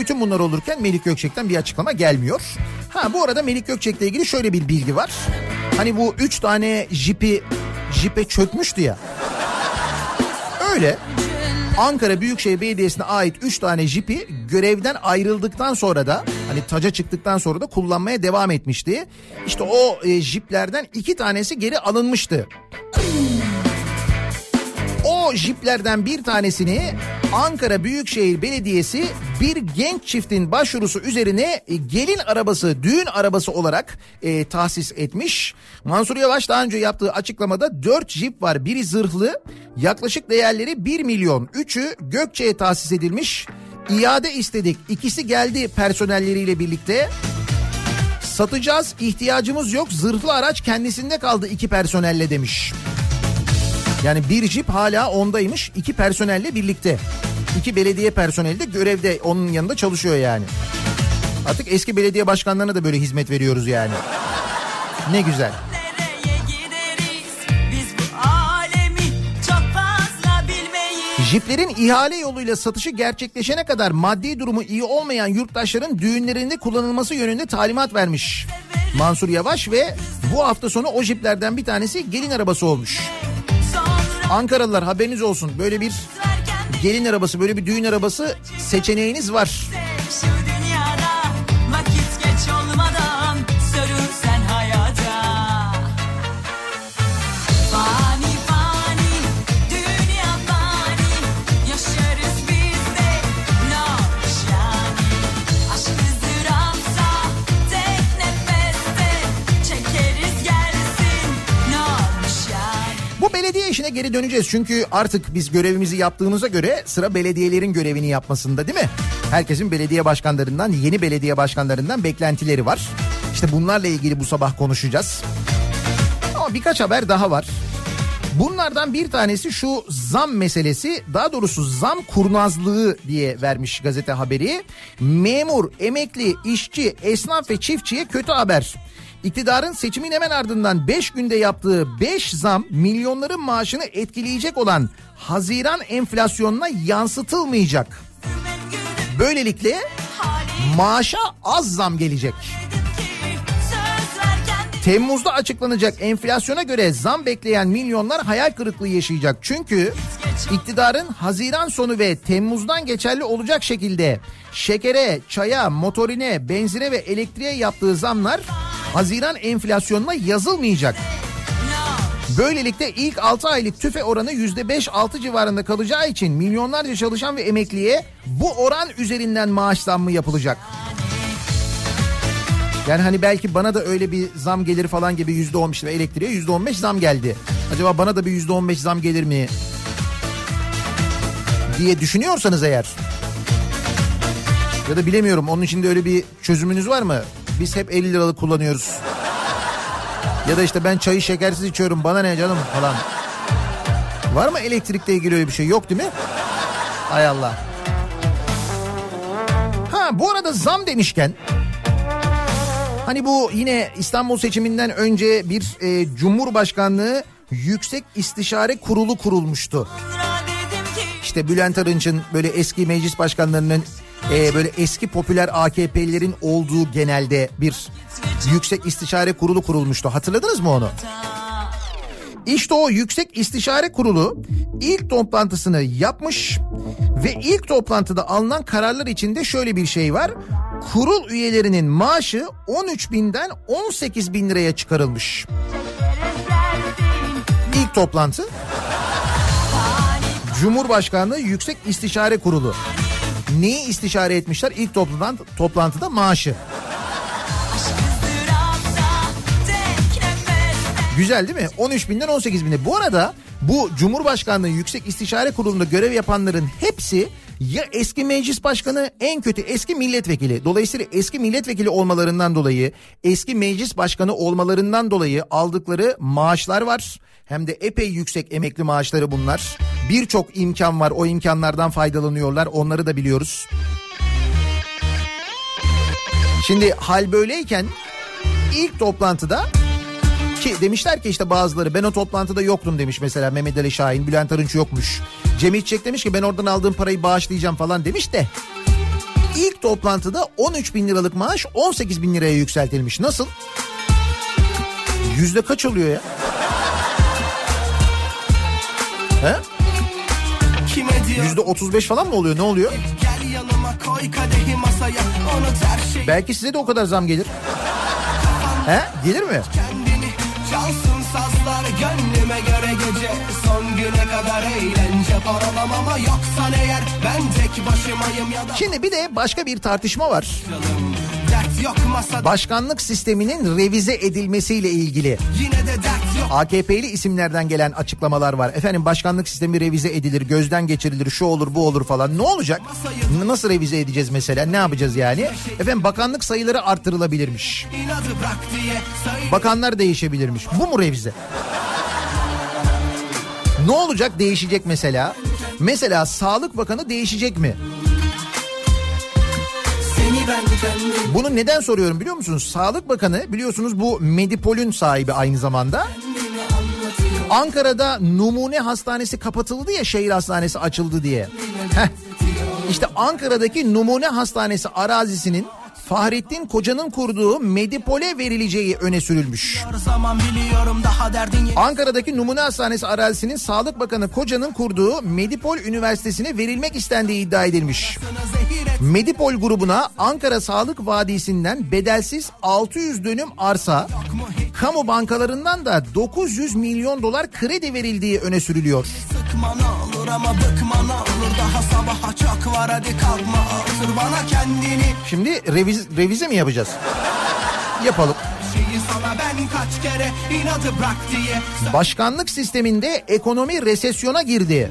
Bütün bunlar olurken Melik Gökçek'ten bir açıklama gelmiyor. Ha bu arada Melik Gökçek'le ilgili şöyle bir bilgi var. Hani bu üç tane jipi jipe çökmüştü ya. Öyle. Ankara Büyükşehir Belediyesi'ne ait 3 tane jipi görevden ayrıldıktan sonra da hani taca çıktıktan sonra da kullanmaya devam etmişti. İşte o e, jiplerden iki tanesi geri alınmıştı. Jiplerden bir tanesini Ankara Büyükşehir Belediyesi bir genç çiftin başvurusu üzerine e, gelin arabası, düğün arabası olarak e, tahsis etmiş. Mansur Yavaş daha önce yaptığı açıklamada 4 jip var. Biri zırhlı, yaklaşık değerleri 1 milyon. Üçü Gökçe'ye tahsis edilmiş. İade istedik. İkisi geldi personelleriyle birlikte. Satacağız, ihtiyacımız yok. Zırhlı araç kendisinde kaldı iki personelle demiş. Yani bir jip hala ondaymış iki personelle birlikte. İki belediye personeli de görevde onun yanında çalışıyor yani. Artık eski belediye başkanlarına da böyle hizmet veriyoruz yani. Ne güzel. Jiplerin ihale yoluyla satışı gerçekleşene kadar maddi durumu iyi olmayan yurttaşların düğünlerinde kullanılması yönünde talimat vermiş. Mansur Yavaş ve bu hafta sonu o jiplerden bir tanesi gelin arabası olmuş. Ankaralılar haberiniz olsun böyle bir gelin arabası böyle bir düğün arabası seçeneğiniz var. İşine geri döneceğiz çünkü artık biz görevimizi yaptığımıza göre sıra belediyelerin görevini yapmasında değil mi? Herkesin belediye başkanlarından, yeni belediye başkanlarından beklentileri var. İşte bunlarla ilgili bu sabah konuşacağız. Ama birkaç haber daha var. Bunlardan bir tanesi şu zam meselesi daha doğrusu zam kurnazlığı diye vermiş gazete haberi. Memur, emekli, işçi, esnaf ve çiftçiye kötü haber. İktidarın seçimin hemen ardından 5 günde yaptığı 5 zam milyonların maaşını etkileyecek olan Haziran enflasyonuna yansıtılmayacak. Böylelikle maaşa az zam gelecek. Temmuz'da açıklanacak enflasyona göre zam bekleyen milyonlar hayal kırıklığı yaşayacak. Çünkü iktidarın Haziran sonu ve Temmuz'dan geçerli olacak şekilde şekere, çaya, motorine, benzine ve elektriğe yaptığı zamlar Haziran enflasyonuna yazılmayacak. Böylelikle ilk 6 aylık tüfe oranı %5-6 civarında kalacağı için milyonlarca çalışan ve emekliye bu oran üzerinden maaş zammı yapılacak. Yani hani belki bana da öyle bir zam gelir falan gibi yüzde on işte elektriğe yüzde on beş zam geldi. Acaba bana da bir yüzde on beş zam gelir mi? Diye düşünüyorsanız eğer. Ya da bilemiyorum onun için de öyle bir çözümünüz var mı? Biz hep 50 liralık kullanıyoruz. Ya da işte ben çayı şekersiz içiyorum bana ne canım falan. Var mı elektrikle ilgili öyle bir şey? Yok değil mi? Hay Allah. Ha bu arada zam demişken Hani bu yine İstanbul seçiminden önce bir e, Cumhurbaşkanlığı Yüksek İstişare Kurulu kurulmuştu. İşte Bülent Arınç'ın böyle eski meclis başkanlarının e, böyle eski popüler AKP'lilerin olduğu genelde bir Yüksek İstişare Kurulu kurulmuştu. Hatırladınız mı onu? İşte o Yüksek İstişare Kurulu ilk toplantısını yapmış ve ilk toplantıda alınan kararlar içinde şöyle bir şey var. Kurul üyelerinin maaşı 13 binden 18 bin liraya çıkarılmış. İlk toplantı Cumhurbaşkanlığı Yüksek İstişare Kurulu. Neyi istişare etmişler? İlk toplantı, toplantıda maaşı. Güzel değil mi? 13 binden 18 bine. Bu arada bu Cumhurbaşkanlığı Yüksek İstişare Kurulu'nda görev yapanların hepsi ya eski meclis başkanı en kötü eski milletvekili. Dolayısıyla eski milletvekili olmalarından dolayı eski meclis başkanı olmalarından dolayı aldıkları maaşlar var. Hem de epey yüksek emekli maaşları bunlar. Birçok imkan var o imkanlardan faydalanıyorlar onları da biliyoruz. Şimdi hal böyleyken ilk toplantıda ki demişler ki işte bazıları ben o toplantıda yoktum demiş mesela Mehmet Ali Şahin, Bülent Arınç yokmuş. Cem İçecek demiş ki ben oradan aldığım parayı bağışlayacağım falan demiş de. İlk toplantıda 13 bin liralık maaş 18 bin liraya yükseltilmiş. Nasıl? Yüzde kaç oluyor ya? He? Yüzde 35 falan mı oluyor? Ne oluyor? gel yanıma koy kadehi masaya şeyi Belki size de o kadar zam gelir. He? Gelir mi? sazlar gönlüme göre gece Son güne kadar eğlence paralamama Yoksan eğer ben tek başımayım ya da Şimdi bir de başka bir tartışma var. Masada Başkanlık sisteminin revize edilmesiyle ilgili. AKP'li isimlerden gelen açıklamalar var. Efendim başkanlık sistemi revize edilir, gözden geçirilir, şu olur, bu olur falan. Ne olacak? Nasıl revize edeceğiz mesela? Ne yapacağız yani? Efendim bakanlık sayıları artırılabilirmiş. Bakanlar değişebilirmiş. Bu mu revize? Ne olacak değişecek mesela? Mesela Sağlık Bakanı değişecek mi? Bunu neden soruyorum biliyor musunuz? Sağlık Bakanı biliyorsunuz bu Medipol'ün sahibi aynı zamanda. Ankara'da numune hastanesi kapatıldı ya şehir hastanesi açıldı diye. Heh. İşte Ankara'daki numune hastanesi arazisinin Fahrettin Koca'nın kurduğu Medipol'e verileceği öne sürülmüş. Ankara'daki Numune Hastanesi arazisinin Sağlık Bakanı Koca'nın kurduğu Medipol Üniversitesi'ne verilmek istendiği iddia edilmiş. Medipol grubuna Ankara Sağlık Vadisi'nden bedelsiz 600 dönüm arsa, kamu bankalarından da 900 milyon dolar kredi verildiği öne sürülüyor. Sıkma ne olur ama bıkma ne olur Daha sabaha çok var hadi kalkma Otur bana kendini Şimdi reviz, revize mi yapacağız? Yapalım. Başkanlık sisteminde ekonomi resesyona girdi.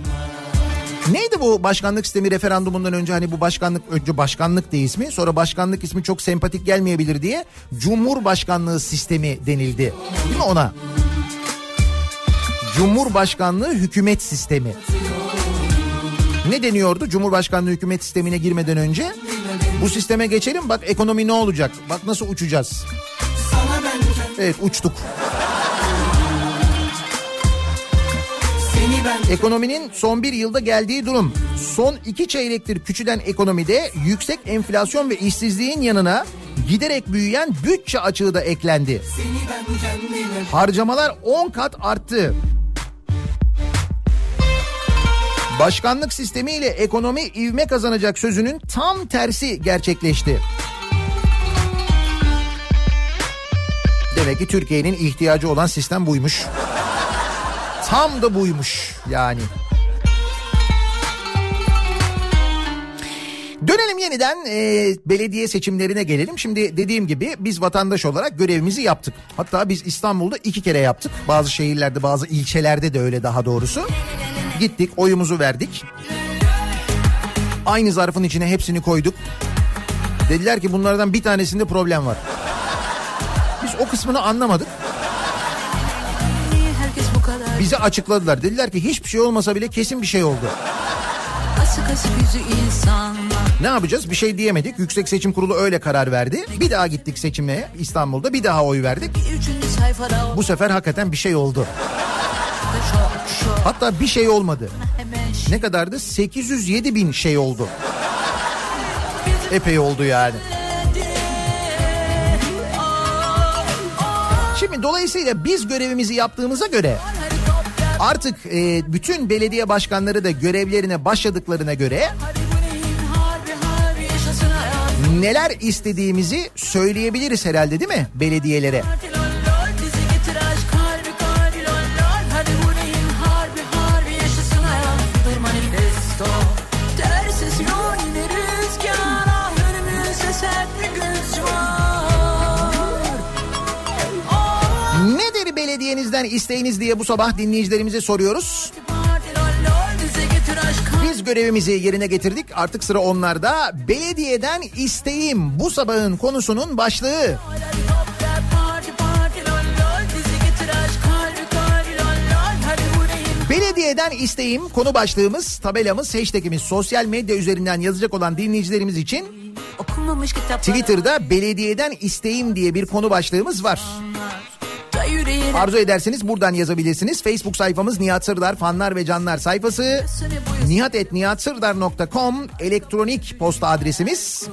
Neydi bu başkanlık sistemi referandumundan önce hani bu başkanlık önce başkanlık diye ismi sonra başkanlık ismi çok sempatik gelmeyebilir diye Cumhurbaşkanlığı sistemi denildi. Değil mi ona? Cumhurbaşkanlığı hükümet sistemi. Ne deniyordu Cumhurbaşkanlığı hükümet sistemine girmeden önce? Bu sisteme geçelim bak ekonomi ne olacak? Bak nasıl uçacağız? Evet uçtuk. Ekonominin son bir yılda geldiği durum. Son iki çeyrektir küçülen ekonomide yüksek enflasyon ve işsizliğin yanına giderek büyüyen bütçe açığı da eklendi. Harcamalar 10 kat arttı. Başkanlık sistemiyle ekonomi ivme kazanacak sözünün tam tersi gerçekleşti. Demek ki Türkiye'nin ihtiyacı olan sistem buymuş. Tam da buymuş yani. Dönelim yeniden e, belediye seçimlerine gelelim. Şimdi dediğim gibi biz vatandaş olarak görevimizi yaptık. Hatta biz İstanbul'da iki kere yaptık. Bazı şehirlerde bazı ilçelerde de öyle daha doğrusu. Gittik oyumuzu verdik. Aynı zarfın içine hepsini koyduk. Dediler ki bunlardan bir tanesinde problem var. Biz o kısmını anlamadık. Bize açıkladılar. Dediler ki hiçbir şey olmasa bile kesin bir şey oldu. asık asık Ne yapacağız? Bir şey diyemedik. Yüksek Seçim Kurulu öyle karar verdi. Bir daha gittik seçime İstanbul'da. Bir daha oy verdik. Bu sefer hakikaten bir şey oldu. Hatta bir şey olmadı. Ne kadardı? 807 bin şey oldu. Epey oldu yani. Şimdi dolayısıyla biz görevimizi yaptığımıza göre artık e, bütün belediye başkanları da görevlerine başladıklarına göre neler istediğimizi söyleyebiliriz herhalde değil mi belediyelere? Belediyenizden isteğiniz diye bu sabah dinleyicilerimize soruyoruz. Biz görevimizi yerine getirdik. Artık sıra onlarda. Belediyeden isteğim bu sabahın konusunun başlığı. Belediyeden isteğim konu başlığımız, tabelamız, hashtagimiz sosyal medya üzerinden yazacak olan dinleyicilerimiz için Twitter'da belediyeden isteğim diye bir konu başlığımız var. Yüreğine Arzu ederseniz buradan yazabilirsiniz. Facebook sayfamız Nihat Sırdar fanlar ve canlar sayfası. nihat.nihatsırdar.com elektronik posta adresimiz.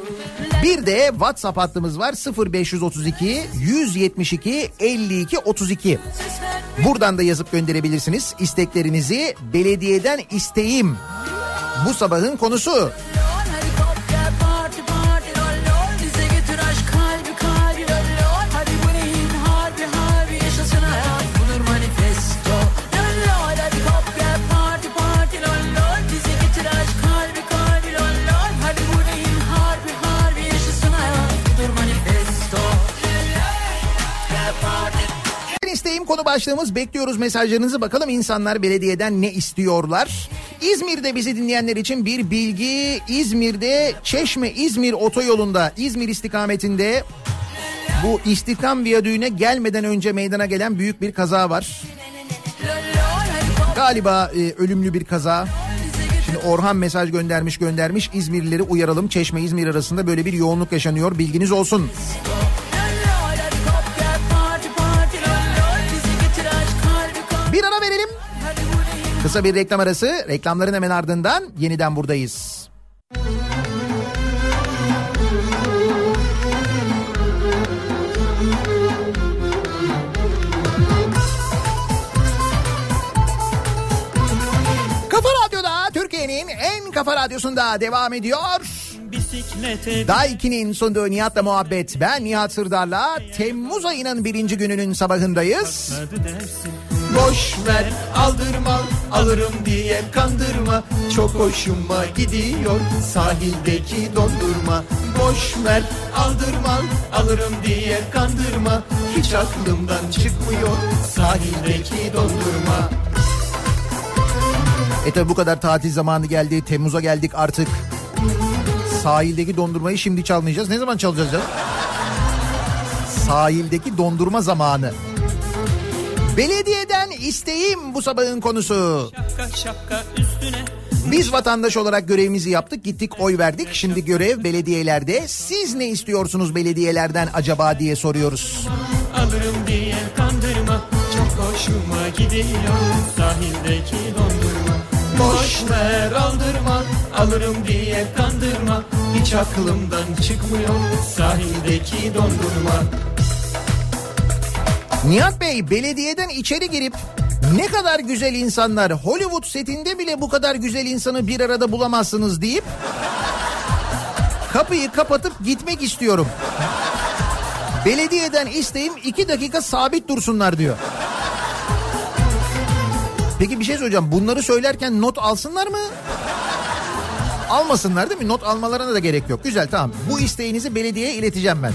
Bir de WhatsApp hattımız var 0532 172 52 32. Buradan da yazıp gönderebilirsiniz isteklerinizi. Belediyeden isteğim. Bu sabahın konusu. İsteğim konu başlığımız bekliyoruz mesajlarınızı bakalım insanlar belediyeden ne istiyorlar. İzmir'de bizi dinleyenler için bir bilgi İzmir'de Çeşme İzmir otoyolunda İzmir istikametinde bu istikam viyadüğüne gelmeden önce meydana gelen büyük bir kaza var. Galiba e, ölümlü bir kaza. Şimdi Orhan mesaj göndermiş göndermiş İzmirlileri uyaralım Çeşme İzmir arasında böyle bir yoğunluk yaşanıyor bilginiz olsun. Lol Kısa bir reklam arası. Reklamların hemen ardından yeniden buradayız. Kafa Radyo'da Türkiye'nin en kafa radyosunda devam ediyor. Daiki'nin sunduğu Nihat'la muhabbet. Ben Nihat Sırdar'la Temmuz ayının birinci gününün sabahındayız. Dersin, Boş ver aldırma alırım diye kandırma Çok hoşuma gidiyor sahildeki dondurma Boş ver aldırma alırım diye kandırma Hiç aklımdan çıkmıyor sahildeki dondurma E tabi bu kadar tatil zamanı geldi. Temmuz'a geldik artık. Sahildeki dondurmayı şimdi çalmayacağız. Ne zaman çalacağız canım? Sahildeki dondurma zamanı. Belediyeden isteğim bu sabahın konusu. Şapka şapka üstüne Biz vatandaş olarak görevimizi yaptık, gittik oy verdik. Şimdi görev belediyelerde. Siz ne istiyorsunuz belediyelerden acaba diye soruyoruz. alırım diye kandırma Çok hoşuma gidiyor sahildeki dondurma Boş ver aldırma alırım diye kandırma Hiç aklımdan çıkmıyor sahildeki dondurma Nihat Bey belediyeden içeri girip ne kadar güzel insanlar Hollywood setinde bile bu kadar güzel insanı bir arada bulamazsınız deyip kapıyı kapatıp gitmek istiyorum. Belediyeden isteğim iki dakika sabit dursunlar diyor. Peki bir şey söyleyeceğim. Bunları söylerken not alsınlar mı? Almasınlar değil mi? Not almalarına da gerek yok. Güzel tamam. Bu isteğinizi belediyeye ileteceğim ben.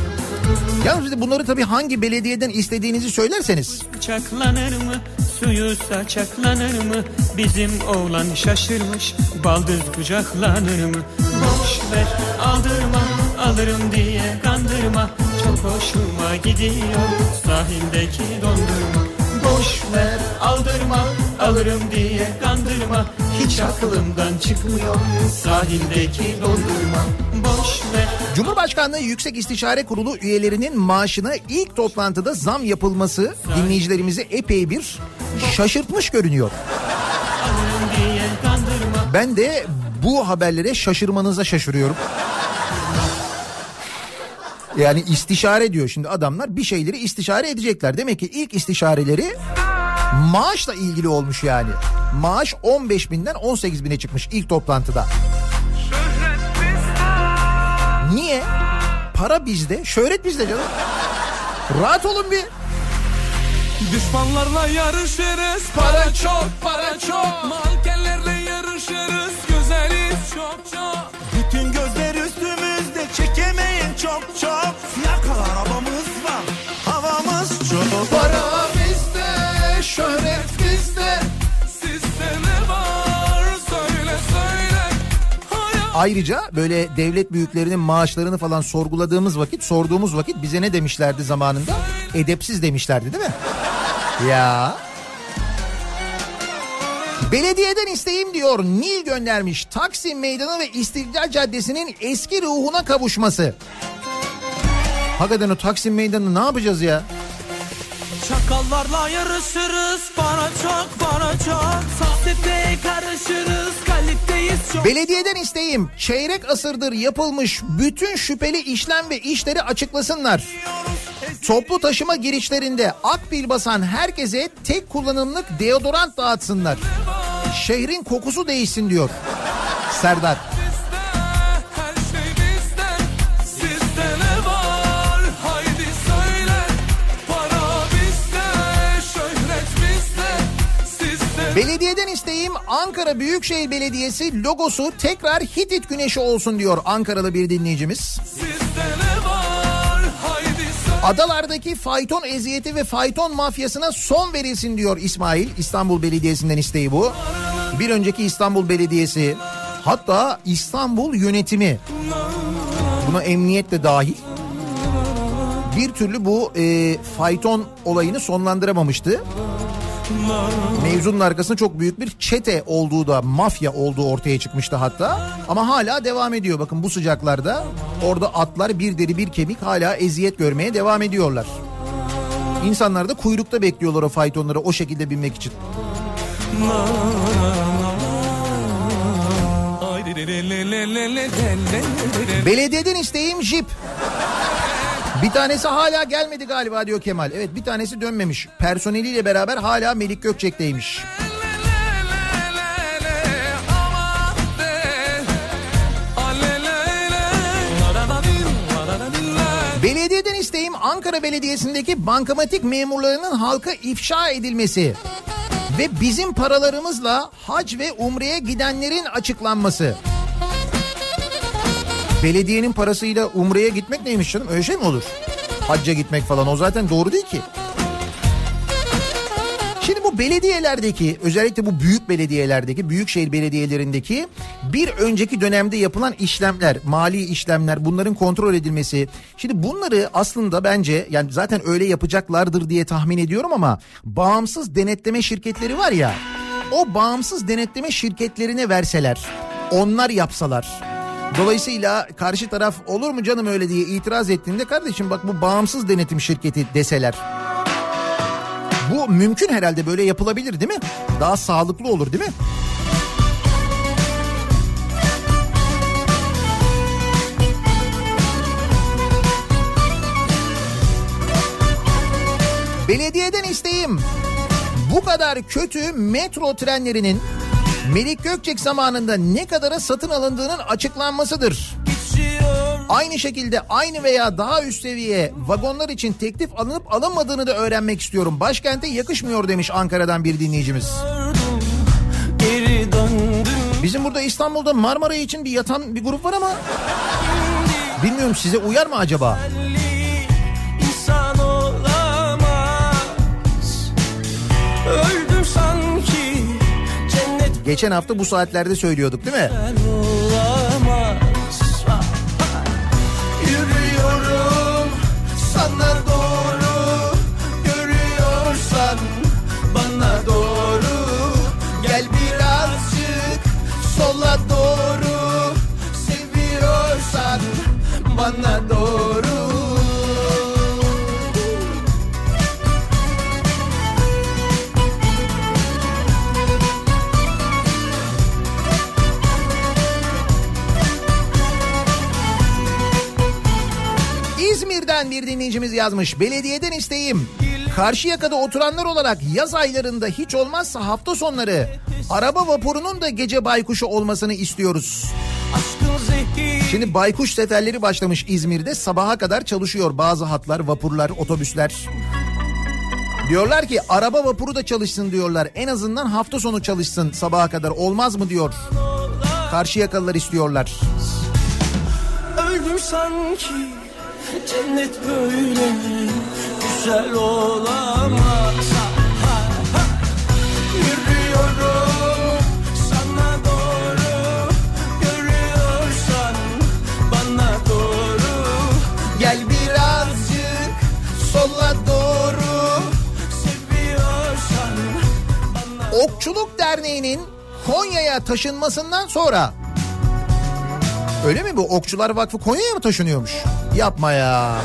Yalnız de bunları tabii hangi belediyeden istediğinizi söylerseniz. Çaklanır mı? Suyu saçaklanır mı? Bizim oğlan şaşırmış baldız kucaklanır mı? Boş ver aldırma alırım diye kandırma. Çok hoşuma gidiyor sahildeki dondurma Boş ver aldırma alırım diye kandırma. Hiç aklımdan çıkmıyor sahildeki dondurma. Boş ver. Cumhurbaşkanlığı Yüksek İstişare Kurulu üyelerinin maaşına ilk toplantıda zam yapılması dinleyicilerimizi epey bir şaşırtmış görünüyor. Ben de bu haberlere şaşırmanıza şaşırıyorum. Yani istişare diyor şimdi adamlar bir şeyleri istişare edecekler. Demek ki ilk istişareleri maaşla ilgili olmuş yani. Maaş 15 binden 18 bine çıkmış ilk toplantıda. Niye? Para bizde, şöhret bizde canım. Rahat olun bir. Düşmanlarla yarışırız Para çok para çok Mankenlerle yarışırız Güzeliz çok çok Ayrıca böyle devlet büyüklerinin maaşlarını falan sorguladığımız vakit, sorduğumuz vakit bize ne demişlerdi zamanında? Edepsiz demişlerdi değil mi? Ya. Belediyeden isteğim diyor Nil göndermiş. Taksim Meydanı ve İstiklal Caddesi'nin eski ruhuna kavuşması. Hakikaten o Taksim Meydanı ne yapacağız ya? Çakallarla yarışırız Para çok para çok Sohbete karışırız Kaliteyiz çok Belediyeden isteğim çeyrek asırdır yapılmış bütün şüpheli işlem ve işleri açıklasınlar. Toplu taşıma girişlerinde akbil basan herkese tek kullanımlık deodorant dağıtsınlar. Şehrin kokusu değişsin diyor Serdar. Belediyeden isteğim Ankara Büyükşehir Belediyesi logosu tekrar Hitit Güneşi olsun diyor Ankaralı bir dinleyicimiz. Adalardaki fayton eziyeti ve fayton mafyasına son verilsin diyor İsmail. İstanbul Belediyesi'nden isteği bu. Bir önceki İstanbul Belediyesi hatta İstanbul yönetimi buna emniyet de dahil bir türlü bu e, fayton olayını sonlandıramamıştı. Mevzunun arkasında çok büyük bir çete olduğu da mafya olduğu ortaya çıkmıştı hatta. Ama hala devam ediyor bakın bu sıcaklarda orada atlar bir deri bir kemik hala eziyet görmeye devam ediyorlar. İnsanlar da kuyrukta bekliyorlar o faytonlara o şekilde binmek için. Belediyeden isteğim jip. Bir tanesi hala gelmedi galiba diyor Kemal. Evet bir tanesi dönmemiş. Personeliyle beraber hala Melik Gökçek'teymiş. Belediyeden isteğim Ankara Belediyesi'ndeki bankamatik memurlarının halka ifşa edilmesi ve bizim paralarımızla hac ve umreye gidenlerin açıklanması. Belediyenin parasıyla umreye gitmek neymiş canım? Öyle şey mi olur? Hacca gitmek falan o zaten doğru değil ki. Şimdi bu belediyelerdeki özellikle bu büyük belediyelerdeki büyükşehir belediyelerindeki bir önceki dönemde yapılan işlemler, mali işlemler bunların kontrol edilmesi. Şimdi bunları aslında bence yani zaten öyle yapacaklardır diye tahmin ediyorum ama bağımsız denetleme şirketleri var ya o bağımsız denetleme şirketlerine verseler onlar yapsalar Dolayısıyla karşı taraf olur mu canım öyle diye itiraz ettiğinde kardeşim bak bu bağımsız denetim şirketi deseler. Bu mümkün herhalde böyle yapılabilir değil mi? Daha sağlıklı olur değil mi? Belediyeden isteğim bu kadar kötü metro trenlerinin Melik Gökçek zamanında ne kadara satın alındığının açıklanmasıdır. Aynı şekilde aynı veya daha üst seviye vagonlar için teklif alınıp alınmadığını da öğrenmek istiyorum. Başkente yakışmıyor demiş Ankara'dan bir dinleyicimiz. Bizim burada İstanbul'da Marmara için bir yatan bir grup var ama bilmiyorum size uyar mı acaba? Öldüm sanki Geçen hafta bu saatlerde söylüyorduk değil mi? İzmir'den bir dinleyicimiz yazmış. Belediyeden isteğim. Karşıyaka'da oturanlar olarak yaz aylarında hiç olmazsa hafta sonları araba vapurunun da gece baykuşu olmasını istiyoruz. Şimdi baykuş seferleri başlamış İzmir'de sabaha kadar çalışıyor bazı hatlar, vapurlar, otobüsler. Diyorlar ki araba vapuru da çalışsın diyorlar. En azından hafta sonu çalışsın sabaha kadar olmaz mı diyor. Karşıyakalılar istiyorlar. Öldüm sanki cennet böyle güzel olamaz. Okçuluk Derneği'nin Konya'ya taşınmasından sonra Öyle mi bu Okçular Vakfı Konya'ya mı taşınıyormuş? Yapma ya.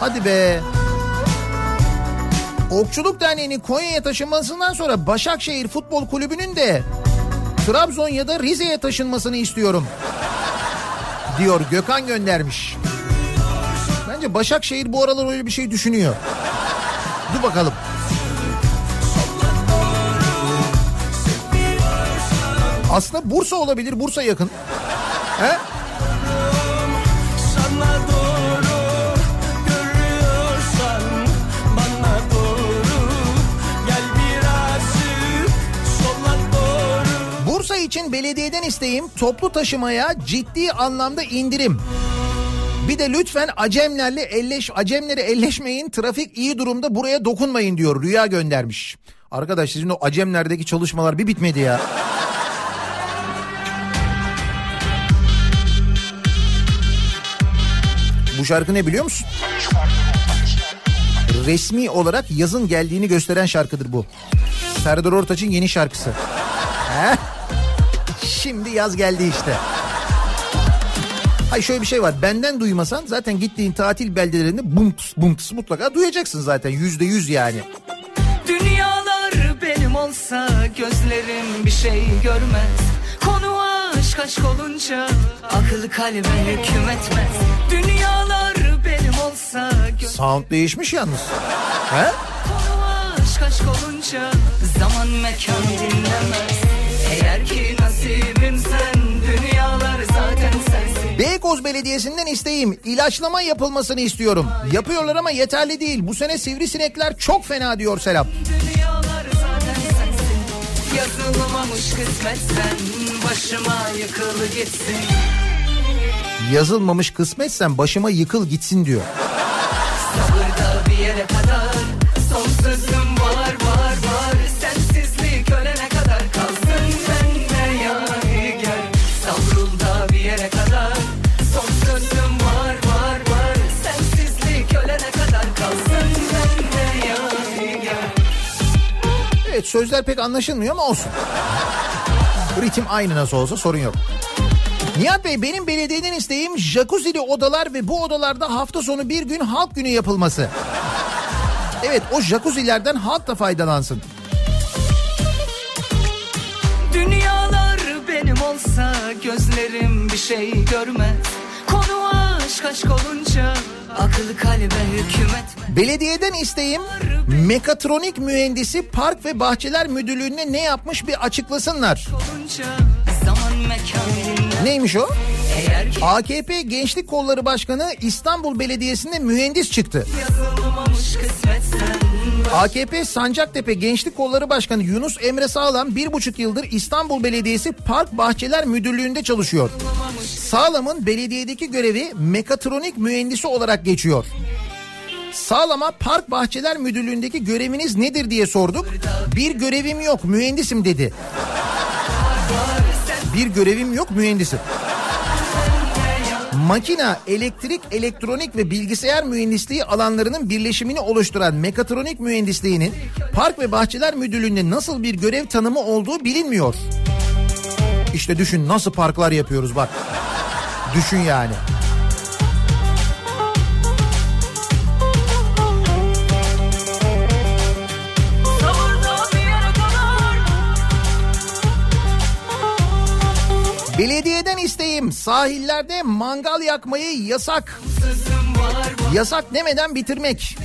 Hadi be. Okçuluk Derneği'nin Konya'ya taşınmasından sonra Başakşehir Futbol Kulübü'nün de Trabzon ya da Rize'ye taşınmasını istiyorum. Diyor Gökhan göndermiş. Bence Başakşehir bu aralar öyle bir şey düşünüyor. Dur bakalım. Aslında Bursa olabilir. Bursa yakın. He? Bursa için belediyeden isteğim toplu taşımaya ciddi anlamda indirim. Bir de lütfen Acemlerle elleş, Acemlere elleşmeyin trafik iyi durumda buraya dokunmayın diyor Rüya göndermiş. Arkadaş sizin o Acemler'deki çalışmalar bir bitmedi ya. Bu şarkı ne biliyor musun? Resmi olarak yazın geldiğini gösteren şarkıdır bu. Serdar Ortaç'ın yeni şarkısı. He? Şimdi yaz geldi işte. Hay şöyle bir şey var. Benden duymasan zaten gittiğin tatil beldelerinde bumts bumts mutlaka duyacaksın zaten. Yüzde yüz yani. Dünyalar benim olsa gözlerim bir şey görmez aşk aşk olunca akıl kalbe hüküm etmez Dünyalar benim olsa. Sound değişmiş yalnız. He? Aşk aşk olunca zaman mekan dinlemez Eğer ki nasibim sen dünyalar zaten sensin Beykoz Belediyesi'nden isteğim ilaçlama yapılmasını istiyorum. Yapıyorlar ama yeterli değil. Bu sene sivrisinekler çok fena diyor Serap. Dünyalar zaten sensin Yazılmamış kısmetsen Başıma yıkıl gitsin. Yazılmamış kısmetsen başıma yıkıl gitsin diyor. Sabırda bir yere kadar Son sözüm var var var. Sensizlik ölene kadar kalsın Bende yani gel. Savrulda bir yere kadar Son sözüm var var var. Sensizlik ölene kadar kalsın Bende yani gel. Evet sözler pek anlaşılmıyor ama olsun. Ritim aynı nasıl olsa sorun yok. Nihat Bey benim belediyeden isteğim jacuzzi'li odalar ve bu odalarda hafta sonu bir gün halk günü yapılması. Evet o jacuzzilerden halk da faydalansın. Dünyalar benim olsa gözlerim bir şey görmez aşk aşk olunca akıl kalbe hükümet Belediyeden isteğim mekatronik mühendisi park ve bahçeler müdürlüğüne ne yapmış bir açıklasınlar. olunca. Neymiş o? AKP Gençlik Kolları Başkanı İstanbul Belediyesi'nde mühendis çıktı. yazılmamış kısmetsen AKP Sancaktepe Gençlik Kolları Başkanı Yunus Emre Sağlam bir buçuk yıldır İstanbul Belediyesi Park Bahçeler Müdürlüğü'nde çalışıyor. Sağlam'ın belediyedeki görevi mekatronik mühendisi olarak geçiyor. Sağlam'a Park Bahçeler Müdürlüğü'ndeki göreviniz nedir diye sorduk. Bir görevim yok mühendisim dedi. Bir görevim yok mühendisim. Makina, elektrik, elektronik ve bilgisayar mühendisliği alanlarının birleşimini oluşturan mekatronik mühendisliğinin Park ve Bahçeler Müdürlüğü'nde nasıl bir görev tanımı olduğu bilinmiyor. İşte düşün nasıl parklar yapıyoruz bak. Düşün yani. Belediyeden isteğim sahillerde mangal yakmayı yasak. Yasak demeden bitirmek.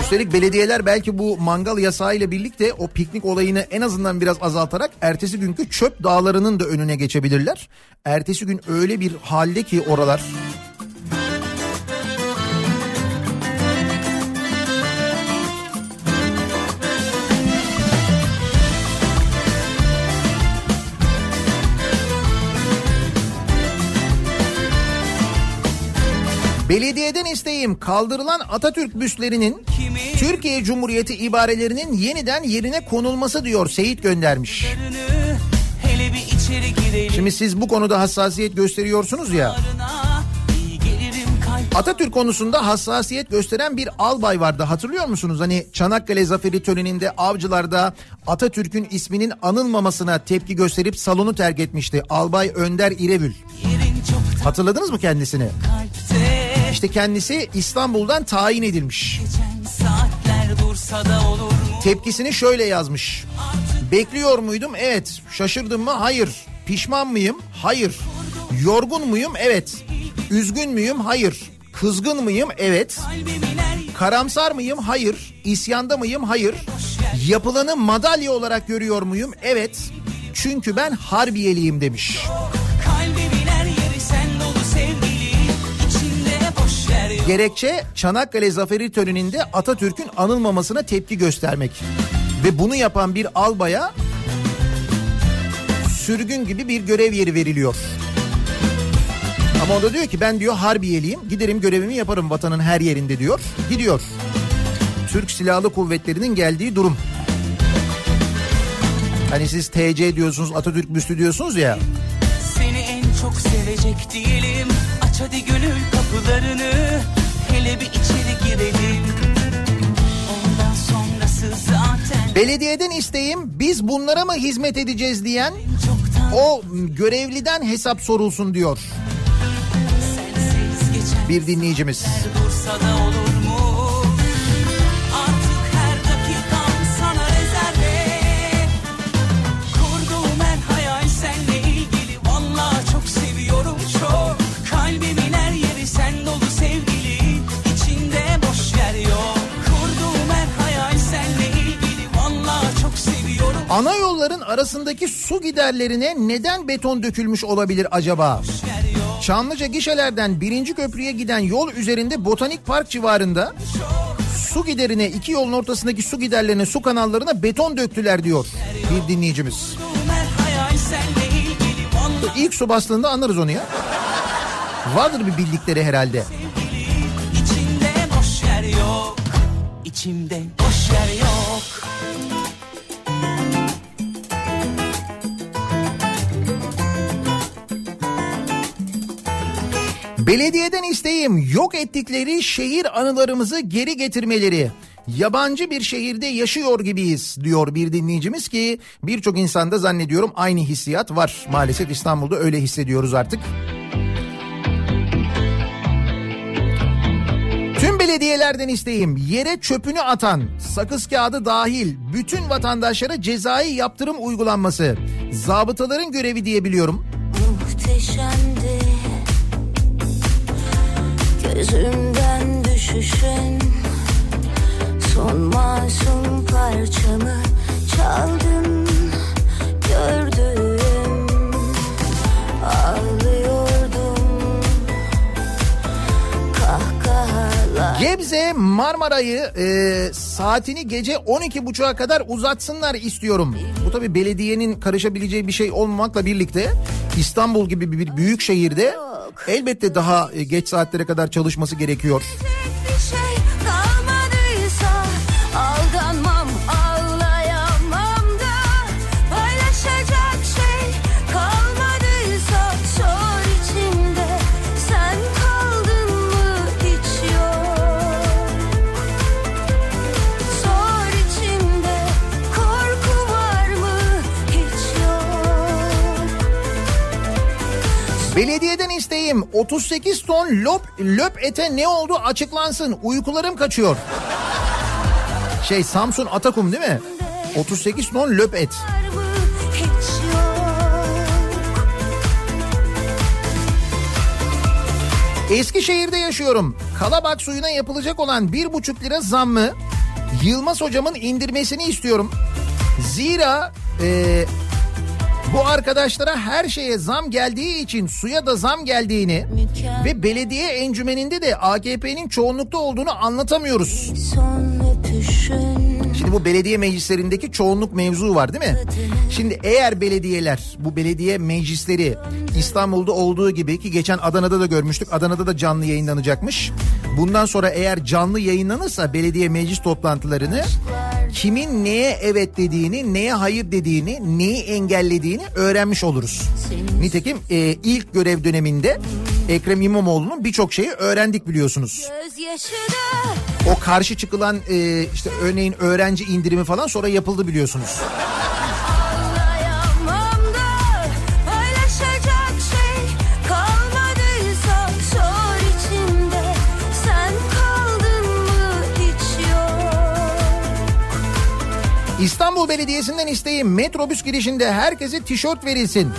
Üstelik belediyeler belki bu mangal yasağıyla birlikte o piknik olayını en azından biraz azaltarak ertesi günkü çöp dağlarının da önüne geçebilirler. Ertesi gün öyle bir halde ki oralar Belediyeden isteğim kaldırılan Atatürk büstlerinin Türkiye Cumhuriyeti ibarelerinin yeniden yerine konulması diyor Seyit göndermiş. Şimdi siz bu konuda hassasiyet gösteriyorsunuz ya. Atatürk konusunda hassasiyet gösteren bir albay vardı hatırlıyor musunuz? Hani Çanakkale Zaferi töreninde avcılarda Atatürk'ün isminin anılmamasına tepki gösterip salonu terk etmişti. Albay Önder çok Hatırladınız mı kendisini? kalpte İşte kendisi İstanbul'dan tayin edilmiş. Tepkisini şöyle yazmış. Bekliyor muydum? Evet. Şaşırdım mı? Hayır. Pişman mıyım? Hayır. Yorgun muyum? Evet. Üzgün müyüm? Hayır. Kızgın mıyım? Evet. Karamsar mıyım? Hayır. İsyanda mıyım? Hayır. Yapılanı madalya olarak görüyor muyum? Evet. Çünkü ben harbiyeliyim demiş. kalbimin Gerekçe Çanakkale Zaferi töreninde Atatürk'ün anılmamasına tepki göstermek. Ve bunu yapan bir albaya sürgün gibi bir görev yeri veriliyor. Ama o da diyor ki ben diyor harbiyeliyim giderim görevimi yaparım vatanın her yerinde diyor. Gidiyor. Türk Silahlı Kuvvetleri'nin geldiği durum. Hani siz TC diyorsunuz Atatürk büstü diyorsunuz ya. Seni en çok sevecek değilim Aç hadi gönül kapılarını Hele bir içeri girelim Ondan sonrası zaten Belediyeden isteğim biz bunlara mı hizmet edeceğiz diyen o görevliden hesap sorulsun diyor bir dinleyicimiz. saatler Ana yolların arasındaki su giderlerine neden beton dökülmüş olabilir acaba? Çamlıca gişelerden birinci köprüye giden yol üzerinde Botanik Park civarında su giderine iki yolun ortasındaki su giderlerine su kanallarına beton döktüler diyor bir dinleyicimiz. İlk su bastığında anlarız onu ya. Vardır bir bildikleri herhalde. içinde boş yer yok İçimde Belediyeden isteğim yok ettikleri şehir anılarımızı geri getirmeleri. Yabancı bir şehirde yaşıyor gibiyiz diyor bir dinleyicimiz ki birçok insanda zannediyorum aynı hissiyat var. Maalesef İstanbul'da öyle hissediyoruz artık. Tüm belediyelerden isteğim yere çöpünü atan, sakız kağıdı dahil bütün vatandaşlara cezai yaptırım uygulanması. Zabıtaların görevi diye biliyorum. muhteşemdi Gözümden düşüşün Son masum parçamı çaldın Gördüm Ağlıyordum Kahkahalar Gebze Marmara'yı e, saatini gece 12.30'a kadar uzatsınlar istiyorum. Bu tabi belediyenin karışabileceği bir şey olmamakla birlikte İstanbul gibi bir büyük şehirde elbette daha e, geç saatlere kadar çalışması gerekiyor. İsteğim 38 ton lop, löp ete ne oldu açıklansın uykularım kaçıyor. Şey Samsun Atakum değil mi? 38 ton löp et. Eskişehir'de yaşıyorum. Kalabak suyuna yapılacak olan bir buçuk lira zammı Yılmaz hocamın indirmesini istiyorum. Zira e, bu arkadaşlara her şeye zam geldiği için suya da zam geldiğini ve belediye encümeninde de AKP'nin çoğunlukta olduğunu anlatamıyoruz. Şimdi bu belediye meclislerindeki çoğunluk mevzu var değil mi? Şimdi eğer belediyeler bu belediye meclisleri İstanbul'da olduğu gibi ki geçen Adana'da da görmüştük. Adana'da da canlı yayınlanacakmış. Bundan sonra eğer canlı yayınlanırsa belediye meclis toplantılarını kimin neye evet dediğini, neye hayır dediğini, neyi engellediğini öğrenmiş oluruz. Nitekim e, ilk görev döneminde Ekrem İmamoğlu'nun birçok şeyi öğrendik biliyorsunuz. O karşı çıkılan e, işte örneğin öğrenci indirimi falan sonra yapıldı biliyorsunuz. İstanbul Belediyesi'nden isteğim metrobüs girişinde herkese tişört verilsin.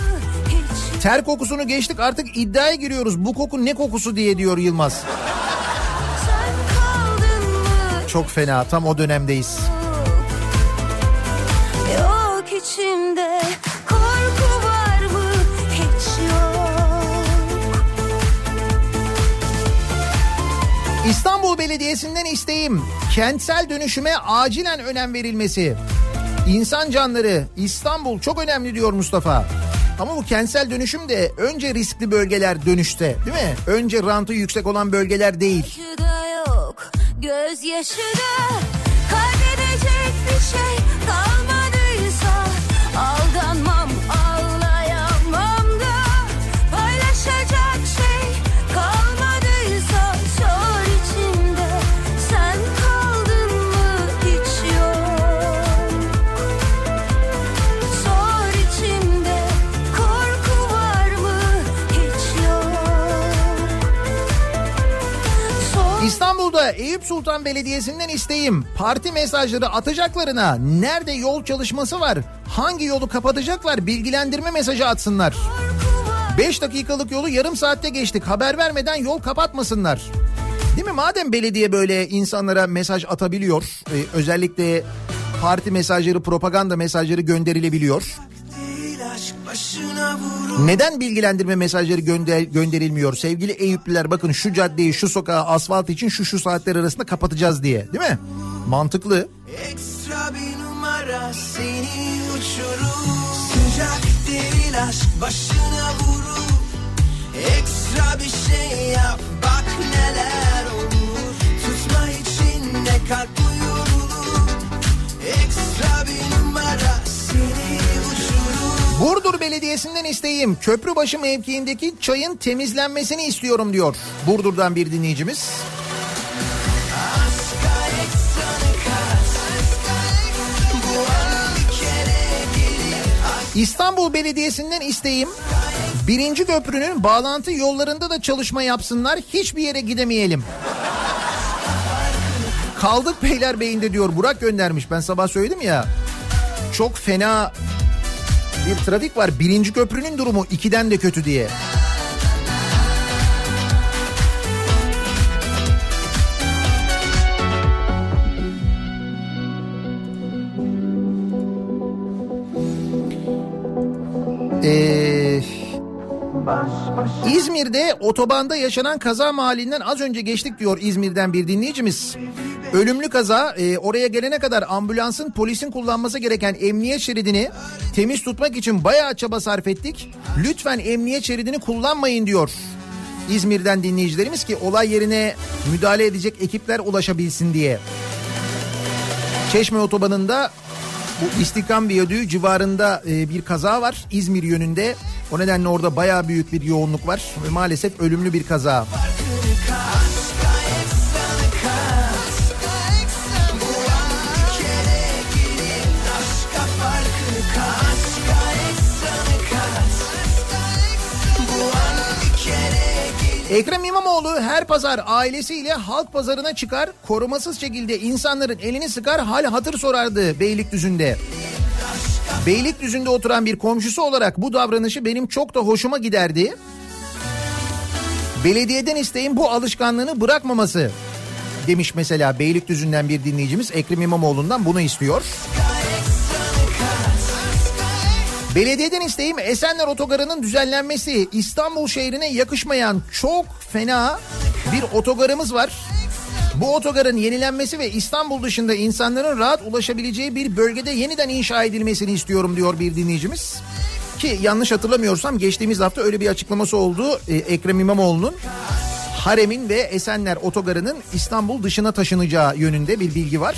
Ter kokusunu geçtik artık iddiaya giriyoruz. Bu koku ne kokusu diye diyor Yılmaz. Çok fena tam o dönemdeyiz. yok içimde korku var mı hiç yok İstanbul Belediyesi'nden isteğim kentsel dönüşüme acilen önem verilmesi. İnsan canları İstanbul çok önemli diyor Mustafa. Ama bu kentsel dönüşüm de önce riskli bölgeler dönüşte değil mi? Önce rantı yüksek olan bölgeler değil. Yok gözyaşı da kaybedecek bir şey İstanbul'da Eyüp Sultan Belediyesi'nden isteğim parti mesajları atacaklarına nerede yol çalışması var, hangi yolu kapatacaklar bilgilendirme mesajı atsınlar. 5 dakikalık yolu yarım saatte geçtik haber vermeden yol kapatmasınlar. Değil mi? Madem belediye böyle insanlara mesaj atabiliyor, e, özellikle parti mesajları, propaganda mesajları gönderilebiliyor. Neden bilgilendirme mesajları gönder, gönderilmiyor? Sevgili Eyüplüler bakın şu caddeyi, şu sokağı asfalt için şu şu saatler arasında kapatacağız diye. Değil mi? Mantıklı. Ekstra bir numara seni uçurur. Sıcak değil aşk başına vurur. Ekstra bir şey yap bak neler olur. Tutma içinde kalp uyurulur. Ekstra bir numara seni. Burdur Belediyesi'nden isteğim Köprübaşı mevkiindeki çayın temizlenmesini istiyorum diyor. Burdur'dan bir dinleyicimiz. İstanbul Belediyesi'nden isteğim birinci köprünün bağlantı yollarında da çalışma yapsınlar hiçbir yere gidemeyelim. Kaldık Beylerbeyi'nde diyor Burak göndermiş ben sabah söyledim ya. Çok fena bir trafik var birinci köprünün durumu ikiden de kötü diye. Ee, İzmir'de otobanda yaşanan kaza mahallinden az önce geçtik diyor İzmir'den bir dinleyicimiz. Ölümlü kaza e, oraya gelene kadar ambulansın polisin kullanması gereken emniyet şeridini temiz tutmak için bayağı çaba sarf ettik. Lütfen emniyet şeridini kullanmayın diyor. İzmir'den dinleyicilerimiz ki olay yerine müdahale edecek ekipler ulaşabilsin diye. Çeşme otobanında bu İstiklal Viyadüğü civarında e, bir kaza var İzmir yönünde. O nedenle orada bayağı büyük bir yoğunluk var ve maalesef ölümlü bir kaza. Aşka Ekrem İmamoğlu her pazar ailesiyle halk pazarına çıkar, korumasız şekilde insanların elini sıkar, hal hatır sorardı Beylikdüzü'nde. Beylikdüzü'nde oturan bir komşusu olarak bu davranışı benim çok da hoşuma giderdi. Belediyeden isteğim bu alışkanlığını bırakmaması demiş mesela Beylikdüzü'nden bir dinleyicimiz Ekrem İmamoğlu'ndan bunu istiyor. Belediyeden isteğim Esenler Otogarı'nın düzenlenmesi. İstanbul şehrine yakışmayan çok fena bir otogarımız var. Bu otogarın yenilenmesi ve İstanbul dışında insanların rahat ulaşabileceği bir bölgede yeniden inşa edilmesini istiyorum diyor bir dinleyicimiz. Ki yanlış hatırlamıyorsam geçtiğimiz hafta öyle bir açıklaması oldu e, Ekrem İmamoğlu'nun. Harem'in ve Esenler otogarının İstanbul dışına taşınacağı yönünde bir bilgi var.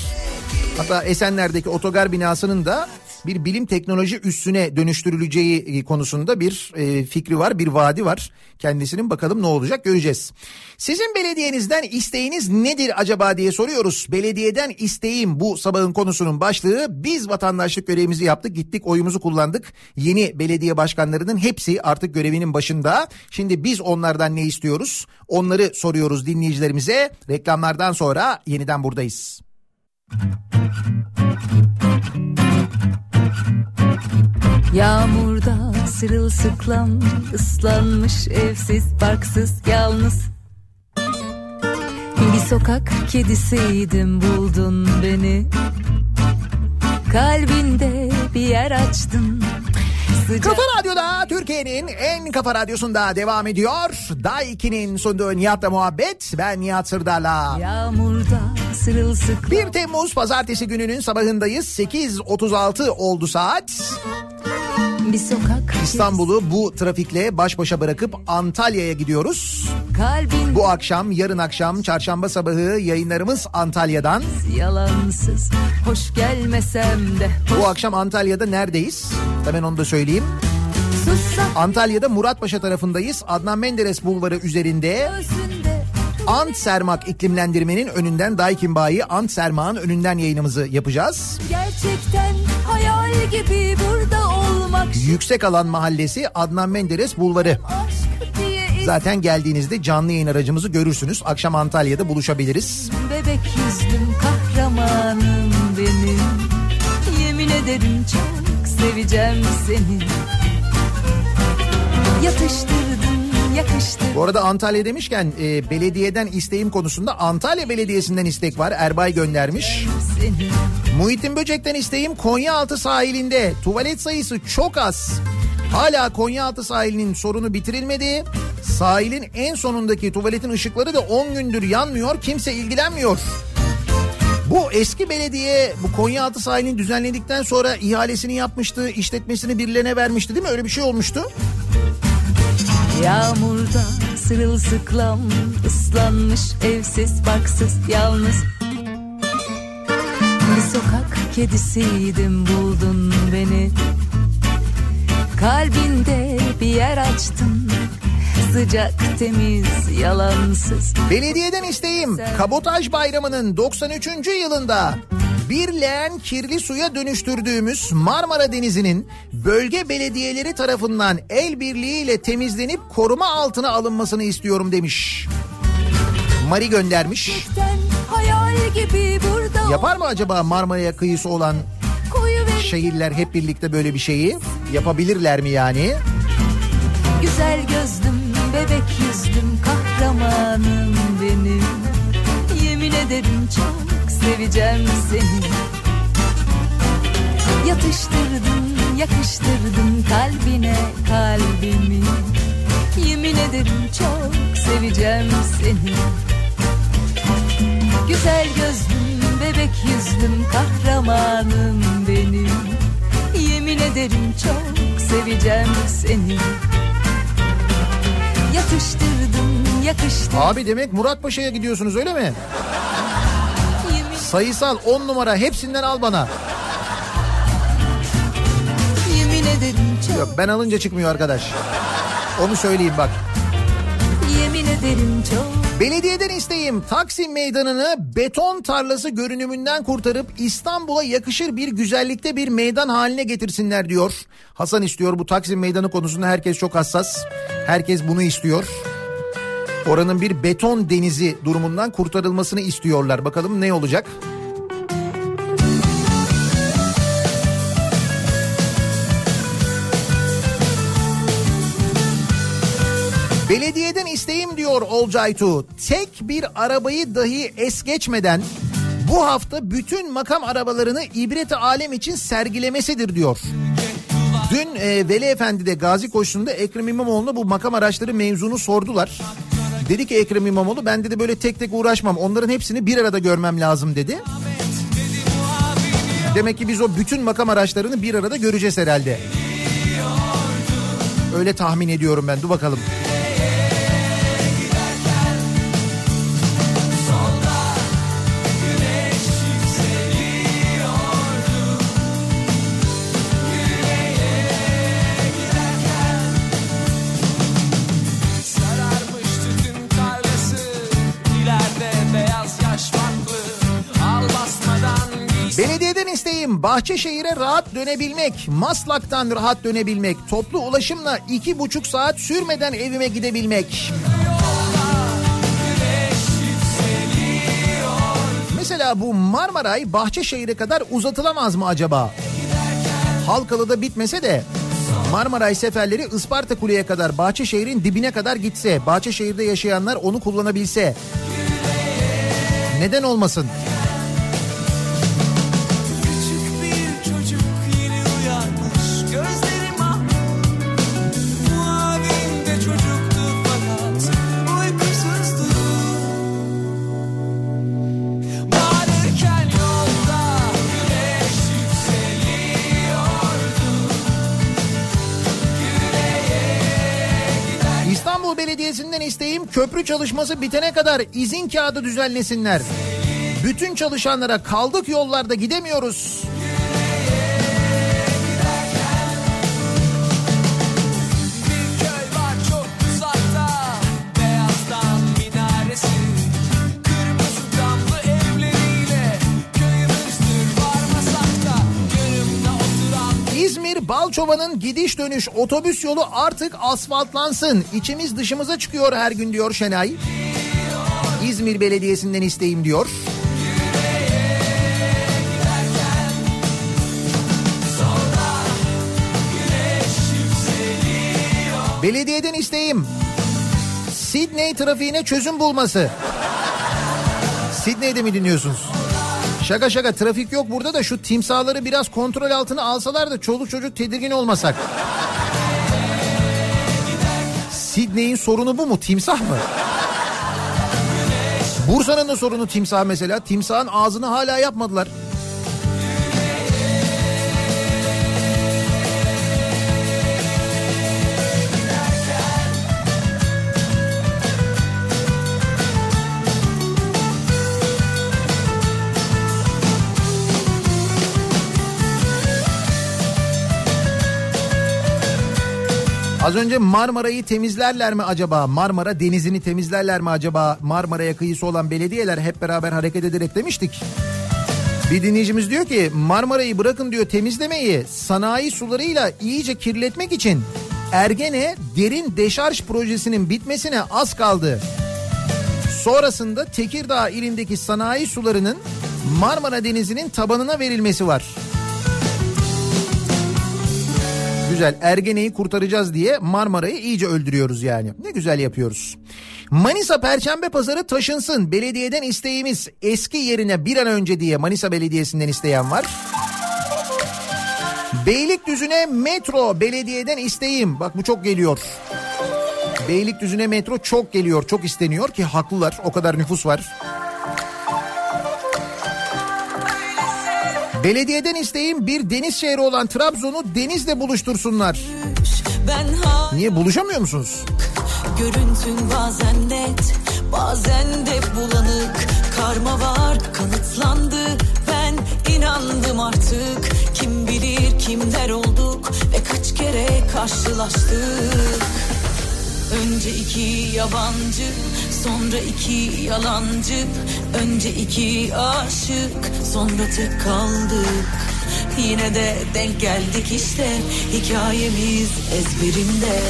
Hatta Esenler'deki otogar binasının da bir bilim teknoloji üssüne dönüştürüleceği konusunda bir e, fikri var, bir vaadi var. Kendisinin bakalım ne olacak göreceğiz. Sizin belediyenizden isteğiniz nedir acaba diye soruyoruz. Belediyeden isteğim bu sabahın konusunun başlığı. Biz vatandaşlık görevimizi yaptık, gittik oyumuzu kullandık. Yeni belediye başkanlarının hepsi artık görevinin başında. Şimdi biz onlardan ne istiyoruz? Onları soruyoruz dinleyicilerimize. Reklamlardan sonra yeniden buradayız. Yağmurda sırılsıklam ıslanmış evsiz barksız yalnız. Bir sokak kedisiydim buldun beni. Kalbinde bir yer açtın sıcak Kafa Radyo'da Türkiye'nin en kafa radyosunda devam ediyor. Daiki'nin sunduğu Nihat'la muhabbet. Ben Nihat Sırdar'la. Yağmurda sırılsıklam 1 Temmuz pazartesi gününün sabahındayız. 8.36 oldu saat. Bir sokak İstanbul'u bu trafikle baş başa bırakıp Antalya'ya gidiyoruz. Kalbin Bu akşam, yarın akşam, çarşamba sabahı yayınlarımız Antalya'dan. yalansız hoş gelmesem de Bu akşam Antalya'da neredeyiz? Hemen onu da söyleyeyim. Antalya'da Muratpaşa tarafındayız. Adnan Menderes Bulvarı üzerinde Ant Sermak iklimlendirmenin önünden Daikin Bayi Ant Sermak'ın önünden yayınımızı yapacağız. Gerçekten hayal gibi burada Yüksek Alan Mahallesi Adnan Menderes Bulvarı. Zaten geldiğinizde canlı yayın aracımızı görürsünüz. Akşam Antalya'da buluşabiliriz. Bebek yüzlüm kahramanım benim Yemin ederim çok seveceğim seni Yatıştırdın yakıştırdın Bu arada Antalya demişken e, belediyeden isteğim konusunda Antalya Belediyesi'nden istek var. Erbay göndermiş. Muhittin Böcek'ten isteğim Konyaaltı sahilinde tuvalet sayısı çok az. Hala Konyaaltı sahilinin sorunu bitirilmedi. Sahilin en sonundaki tuvaletin ışıkları da 10 gündür yanmıyor. Kimse ilgilenmiyor. Bu eski belediye bu Konyaaltı sahilini düzenledikten sonra ihalesini yapmıştı, işletmesini birilerine vermişti değil mi? Öyle bir şey olmuştu. Yağmurda sırılsıklam ıslanmış evsiz baksız yalnız. Bir sokak kedisiydim buldun beni. Kalbinde bir yer açtın Sıcak temiz yalansız. Belediyeden isteğim Kabotaj Bayramı'nın 93. yılında bir leğen kirli suya dönüştürdüğümüz Marmara Denizi'nin bölge belediyeleri tarafından el birliğiyle temizlenip koruma altına alınmasını istiyorum demiş. Mari göndermiş. Yapar mı acaba Marmara'ya kıyısı olan şehirler hep birlikte böyle bir şeyi? Yapabilirler mi yani? Güzel gözlüm bebek yüzlüm kahramanım benim Yemin ederim çok seveceğim seni. Yatıştırdın yakıştırdın kalbine kalbimi. Yemin ederim çok seveceğim seni. Güzel gözlüm bebek yüzlüm kahramanım benim. Yemin ederim çok seveceğim seni. Yatıştırdın yakıştırdın Abi demek Murat Paşa'ya gidiyorsunuz öyle mi? Sayısal 10 numara hepsinden al bana. Yemin ederim çok Yok ben alınca çıkmıyor arkadaş. Onu söyleyeyim bak. Yemin ederim çok Belediyeden isteğim Taksim Meydanı'nı beton tarlası görünümünden kurtarıp İstanbul'a yakışır bir güzellikte bir meydan haline getirsinler diyor. Hasan istiyor bu Taksim Meydanı konusunda herkes çok hassas. Herkes bunu istiyor. Oranın bir beton denizi durumundan kurtarılmasını istiyorlar. Bakalım ne olacak? Belediyeden isteğim diyor Olcaytu. Tek bir arabayı dahi es geçmeden bu hafta bütün makam arabalarını ibret alem için sergilemesidir diyor. Dün e, Veli Efendi de Gazi Koşusu'nda Ekrem İmamoğlu'na bu makam araçları mevzunu sordular. Dedi ki Ekrem İmamoğlu ben dedi böyle tek tek uğraşmam onların hepsini bir arada görmem lazım dedi. Demek ki biz o bütün makam araçlarını bir arada göreceğiz herhalde. Öyle tahmin ediyorum ben dur bakalım. Sararmış Bahçeşehir'e rahat dönebilmek, Maslak'tan rahat dönebilmek, toplu ulaşımla iki buçuk saat sürmeden evime gidebilmek. Mesela bu Marmaray Bahçeşehir'e kadar uzatılamaz mı acaba? Halkalı'da bitmese de Marmaray seferleri Isparta Kule'ye kadar Bahçeşehir'in dibine kadar gitse, Bahçeşehir'de yaşayanlar onu kullanabilse. Neden olmasın? Küçük köprü çalışması bitene kadar izin kağıdı düzenlesinler. Bütün çalışanlara kaldık yollarda gidemiyoruz. Balçova'nın gidiş dönüş otobüs yolu artık asfaltlansın. İçimiz dışımıza çıkıyor her gün diyor Şenay. İzmir Belediyesi'nden isteğim diyor. Belediyeden isteğim. Sydney trafiğine çözüm bulması. Sydney'de mi dinliyorsunuz? Şaka şaka trafik yok burada da şu timsahları biraz kontrol altına alsalar da çoluk çocuk tedirgin olmasak. Sydney'in sorunu bu mu? Timsah mı? Bursa'nın da sorunu timsah mesela. Timsahın ağzını hala yapmadılar. Az önce Marmara'yı temizlerler mi acaba? Marmara denizini temizlerler mi acaba? Marmara'ya kıyısı olan belediyeler hep beraber hareket ederek demiştik. Bir dinleyicimiz diyor ki Marmara'yı bırakın diyor temizlemeyi sanayi sularıyla iyice kirletmek için Ergene derin deşarj projesinin bitmesine az kaldı. Sonrasında Tekirdağ ilindeki sanayi sularının Marmara Denizi'nin tabanına verilmesi var. Güzel Ergene'yi kurtaracağız diye Marmara'yı iyice öldürüyoruz yani. Ne güzel yapıyoruz. Manisa Perşembe Pazarı taşınsın. Belediyeden isteğimiz eski yerine bir an önce diye Manisa Belediyesi'nden isteyen var. Beylikdüzü'ne metro belediyeden isteğim. Bak bu çok geliyor. Beylikdüzü'ne metro çok geliyor, çok isteniyor ki haklılar. O kadar nüfus var. Belediyeden isteğim bir deniz şehri olan Trabzon'u denizle buluştursunlar. Niye buluşamıyor musunuz? Görüntün bazen net bazen de bulanık Karma var kanıtlandı ben inandım artık Kim bilir kimler olduk ve kaç kere karşılaştık Önce iki yabancı sonra iki yalancı Önce iki aşık sonra tek kaldık. Yine de denk geldik işte hikayemiz ezberimde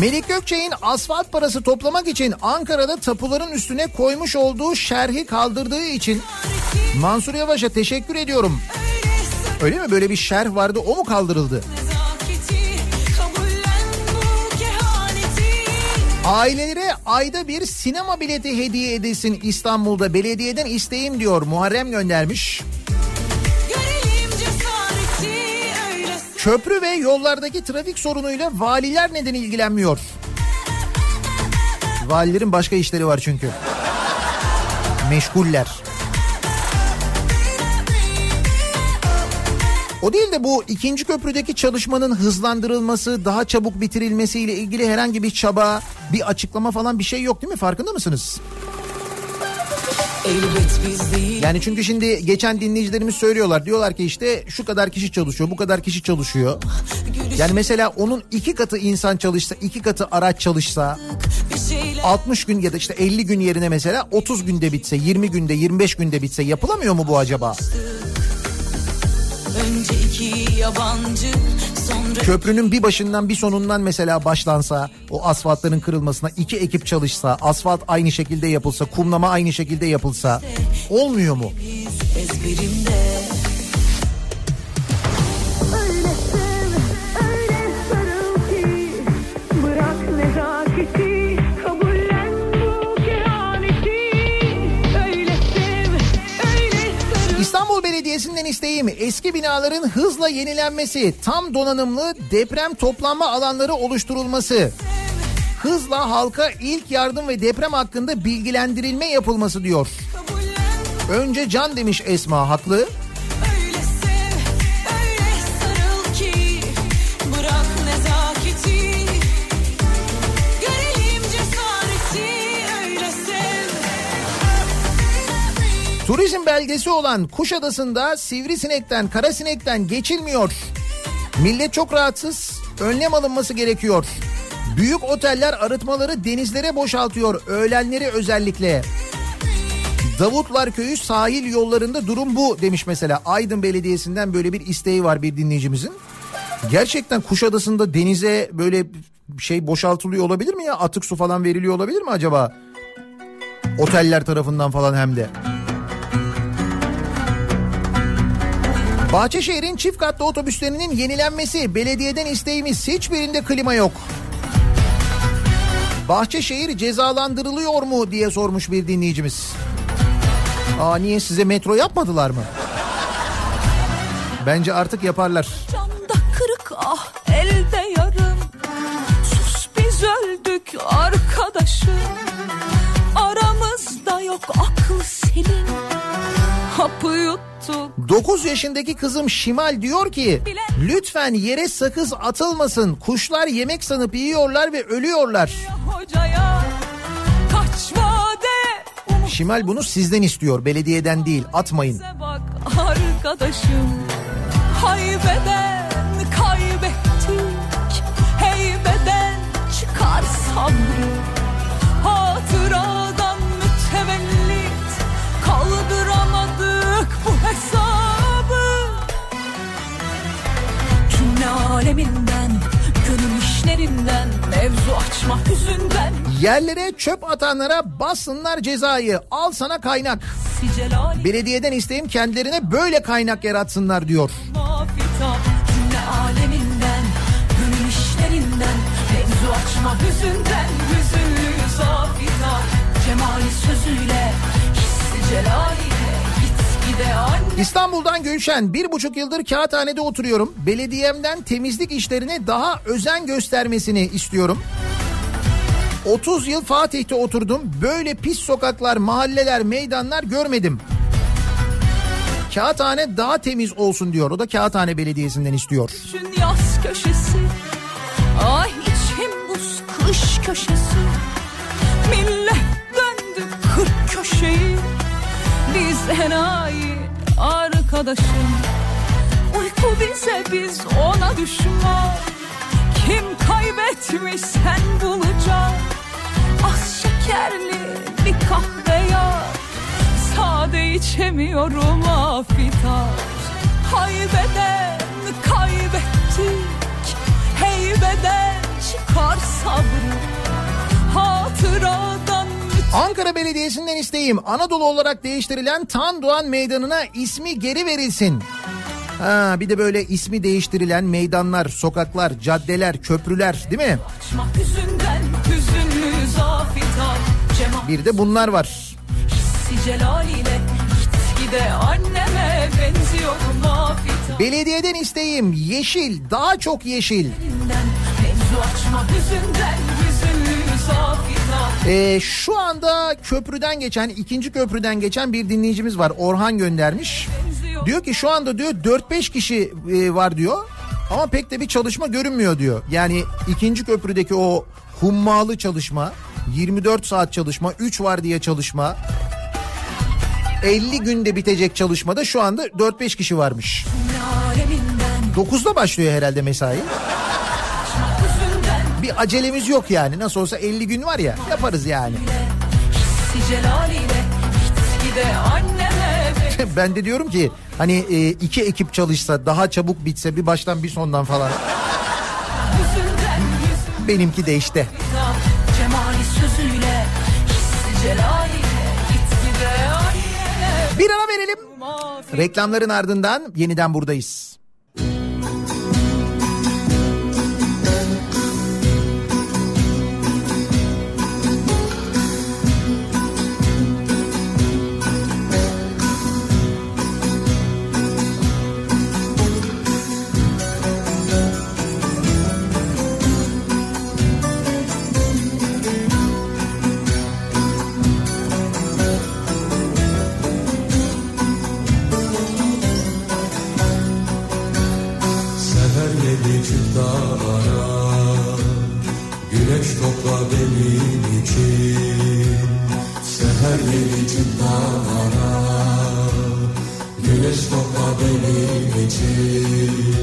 Melik Gökçek'in asfalt parası toplamak için Ankara'da tapuların üstüne koymuş olduğu şerhi kaldırdığı için Mansur Yavaş'a teşekkür ediyorum. Öyle mi? Böyle bir şerh vardı o mu kaldırıldı? Ailelere ayda bir sinema bileti hediye edilsin İstanbul'da belediyeden isteğim diyor Muharrem göndermiş. Köprü ve yollardaki trafik sorunuyla valiler neden ilgilenmiyor? Valilerin başka işleri var çünkü. Meşguller. O değil de bu ikinci köprüdeki çalışmanın hızlandırılması, daha çabuk bitirilmesiyle ilgili herhangi bir çaba, bir açıklama falan bir şey yok değil mi? Farkında mısınız? Yani çünkü şimdi geçen dinleyicilerimiz söylüyorlar. Diyorlar ki işte şu kadar kişi çalışıyor, bu kadar kişi çalışıyor. Yani mesela onun iki katı insan çalışsa, iki katı araç çalışsa, bir şeyler 60 gün ya da işte 50 gün yerine mesela 30 günde bitse, 20 günde, 25 günde bitse yapılamıyor mu bu acaba? Önce iki yabancı Köprünün bir başından bir sonundan mesela başlansa, o asfaltların kırılmasına iki ekip çalışsa, asfalt aynı şekilde yapılsa, kumlama aynı şekilde yapılsa olmuyor mu? Öyle sev, öyle sarıl ki Bırak nezaketi, Belediyesi'nden isteğim eski binaların hızla yenilenmesi, tam donanımlı deprem toplanma alanları oluşturulması. Hızla halka ilk yardım ve deprem hakkında bilgilendirilme yapılması diyor. Önce can demiş Esma haklı. Turizm belgesi olan Kuşadası'nda sivrisinekten, karasinekten geçilmiyor. Millet çok rahatsız. Önlem alınması gerekiyor. Büyük oteller arıtmaları denizlere boşaltıyor. Öğlenleri özellikle. Davutlar Köyü sahil yollarında durum bu demiş mesela. Aydın Belediyesi'nden böyle bir isteği var bir dinleyicimizin. Gerçekten Kuşadası'nda denize böyle şey boşaltılıyor olabilir mi ya? Atık su falan veriliyor olabilir mi acaba? Oteller tarafından falan hem de. Bahçeşehir'in çift katlı otobüslerinin yenilenmesi belediyeden isteğimiz hiçbirinde klima yok. Bahçeşehir cezalandırılıyor mu diye sormuş bir dinleyicimiz. Aa niye size metro yapmadılar mı? Bence artık yaparlar. Canda kırık ah elde yarım Sus biz öldük arkadaşım Aramızda yok akıl senin Hapı yuttuk 9 yaşındaki kızım Şimal diyor ki lütfen yere sakız atılmasın. Kuşlar yemek sanıp yiyorlar ve ölüyorlar. Şimal bunu sizden istiyor belediyeden değil atmayın. bak arkadaşım Haybeden kaybettik Heybeden çıkar sabrı aleminden Gönül işlerinden Mevzu açma hüzünden Yerlere çöp atanlara bassınlar cezayı. Al sana kaynak. Belediyeden isteğim kendilerine böyle kaynak yaratsınlar diyor. Aleminden Gönül işlerinden Mevzu açma hüzünden Hüzünlü zafita Cemali sözüyle Hissi anne İstanbul'dan Gülşen bir buçuk yıldır kağıthanede oturuyorum. Belediyemden temizlik işlerine daha özen göstermesini istiyorum. 30 yıl Fatih'te oturdum. Böyle pis sokaklar, mahalleler, meydanlar görmedim. Kağıthane daha temiz olsun diyor. O da Kağıthane Belediyesi'nden istiyor. Düşün yaz köşesi Ay içim buz kış köşesi Millet döndü kırk köşeyi enayi arkadaşım. Uyku bize biz ona düşman. Kim kaybetmiş sen bulacaksın. Az şekerli bir kahve yap Sade içemiyorum afitar Haybeden kaybettik. Heybeden çıkar sabrı. Hatıradan Ankara Belediyesi'nden isteğim Anadolu olarak değiştirilen Tan Doğan Meydanı'na ismi geri verilsin. Ha, bir de böyle ismi değiştirilen meydanlar, sokaklar, caddeler, köprüler değil mi? Bir de bunlar var. Belediyeden isteğim yeşil, daha çok yeşil. Açma hüzünden Hüzünlü zafitar Ee, şu anda köprüden geçen, ikinci köprüden geçen bir dinleyicimiz var. Orhan göndermiş. Diyor ki şu anda diyor 4-5 kişi e, var diyor. Ama pek de bir çalışma görünmüyor diyor. Yani ikinci köprüdeki o hummalı çalışma, 24 saat çalışma, 3 var diye çalışma, 50 günde bitecek çalışmada şu anda 4-5 kişi varmış. Aleminden 9'da başlıyor herhalde mesai. Bir acelemiz yok yani. Nasıl olsa 50 gün var ya yaparız yani. Ben de diyorum ki hani e, iki ekip çalışsa daha çabuk bitse bir baştan bir sondan falan. Benimki de işte. Bir ara verelim. Reklamların ardından yeniden buradayız. Benim için Seher yedi çift dağlara Güneş topla benim için.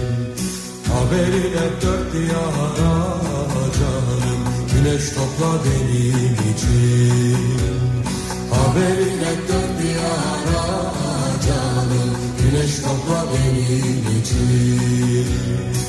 Haberine dört diyara canım Güneş topla benim için. Haberine dört diyara canım Güneş topla benim için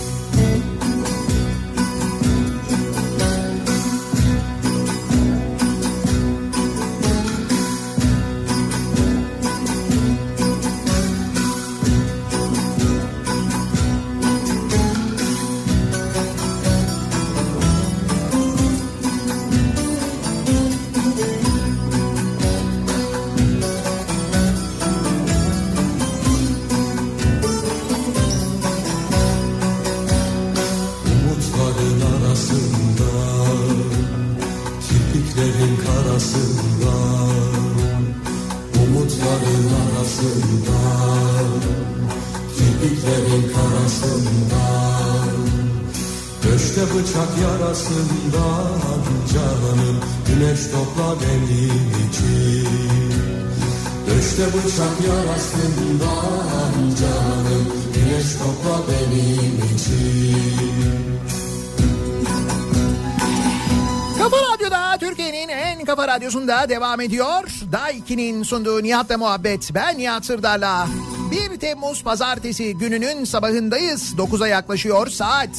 radyosunda devam ediyor. Daiki'nin sunduğu Nihat'la muhabbet. Ben Nihat Sırdar'la. 1 Temmuz pazartesi gününün sabahındayız. 9'a yaklaşıyor saat.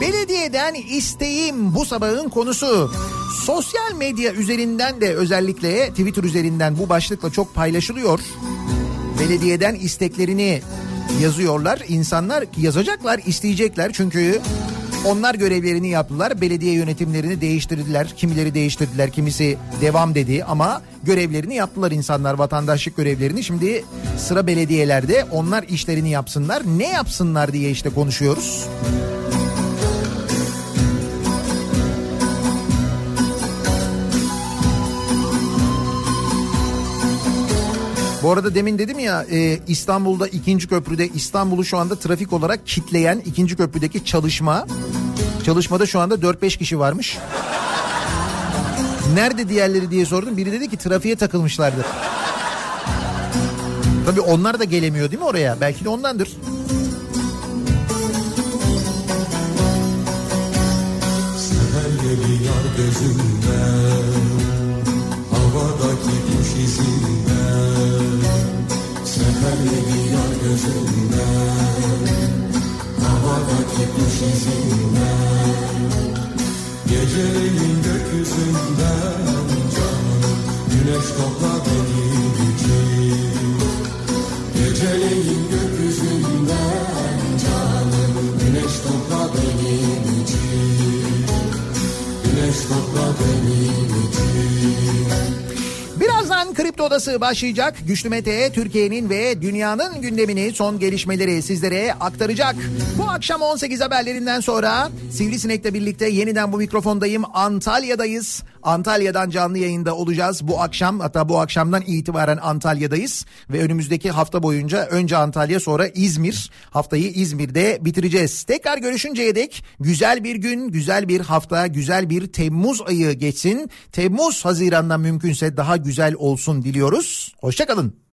Belediyeden isteğim bu sabahın konusu. Sosyal medya üzerinden de özellikle Twitter üzerinden bu başlıkla çok paylaşılıyor. Belediyeden isteklerini yazıyorlar. İnsanlar yazacaklar, isteyecekler çünkü onlar görevlerini yaptılar. Belediye yönetimlerini değiştirdiler. Kimileri değiştirdiler, kimisi devam dedi ama görevlerini yaptılar insanlar vatandaşlık görevlerini. Şimdi sıra belediyelerde onlar işlerini yapsınlar. Ne yapsınlar diye işte konuşuyoruz. Bu arada demin dedim ya e, İstanbul'da ikinci köprüde İstanbul'u şu anda trafik olarak kitleyen ikinci köprüdeki çalışma. Çalışmada şu anda 4-5 kişi varmış. Nerede diğerleri diye sordum. Biri dedi ki trafiğe takılmışlardır. Tabii onlar da gelemiyor değil mi oraya? Belki de ondandır. Seher yeli yar gözümden Havadaki kuş izinden Seher yar gözümden Havadaki kuş izinden Geceleyin gökyüzünden Canım güneş topla benim için Geceleyin gökyüzünden Canım. Güneş topla benim için Güneş topla benim için Birazdan Kripto Odası başlayacak. Güçlü Mete Türkiye'nin ve dünyanın gündemini son gelişmeleri sizlere aktaracak. Bu akşam 18 haberlerinden sonra Sivrisinek'le birlikte yeniden bu mikrofondayım. Antalya'dayız. Antalya'dan canlı yayında olacağız bu akşam. Hatta bu akşamdan itibaren Antalya'dayız. Ve önümüzdeki hafta boyunca önce Antalya sonra İzmir. Haftayı İzmir'de bitireceğiz. Tekrar görüşünceye dek güzel bir gün, güzel bir hafta, güzel bir Temmuz ayı geçsin. Temmuz Haziran'dan mümkünse daha güzel olsun diliyoruz. Hoşçakalın.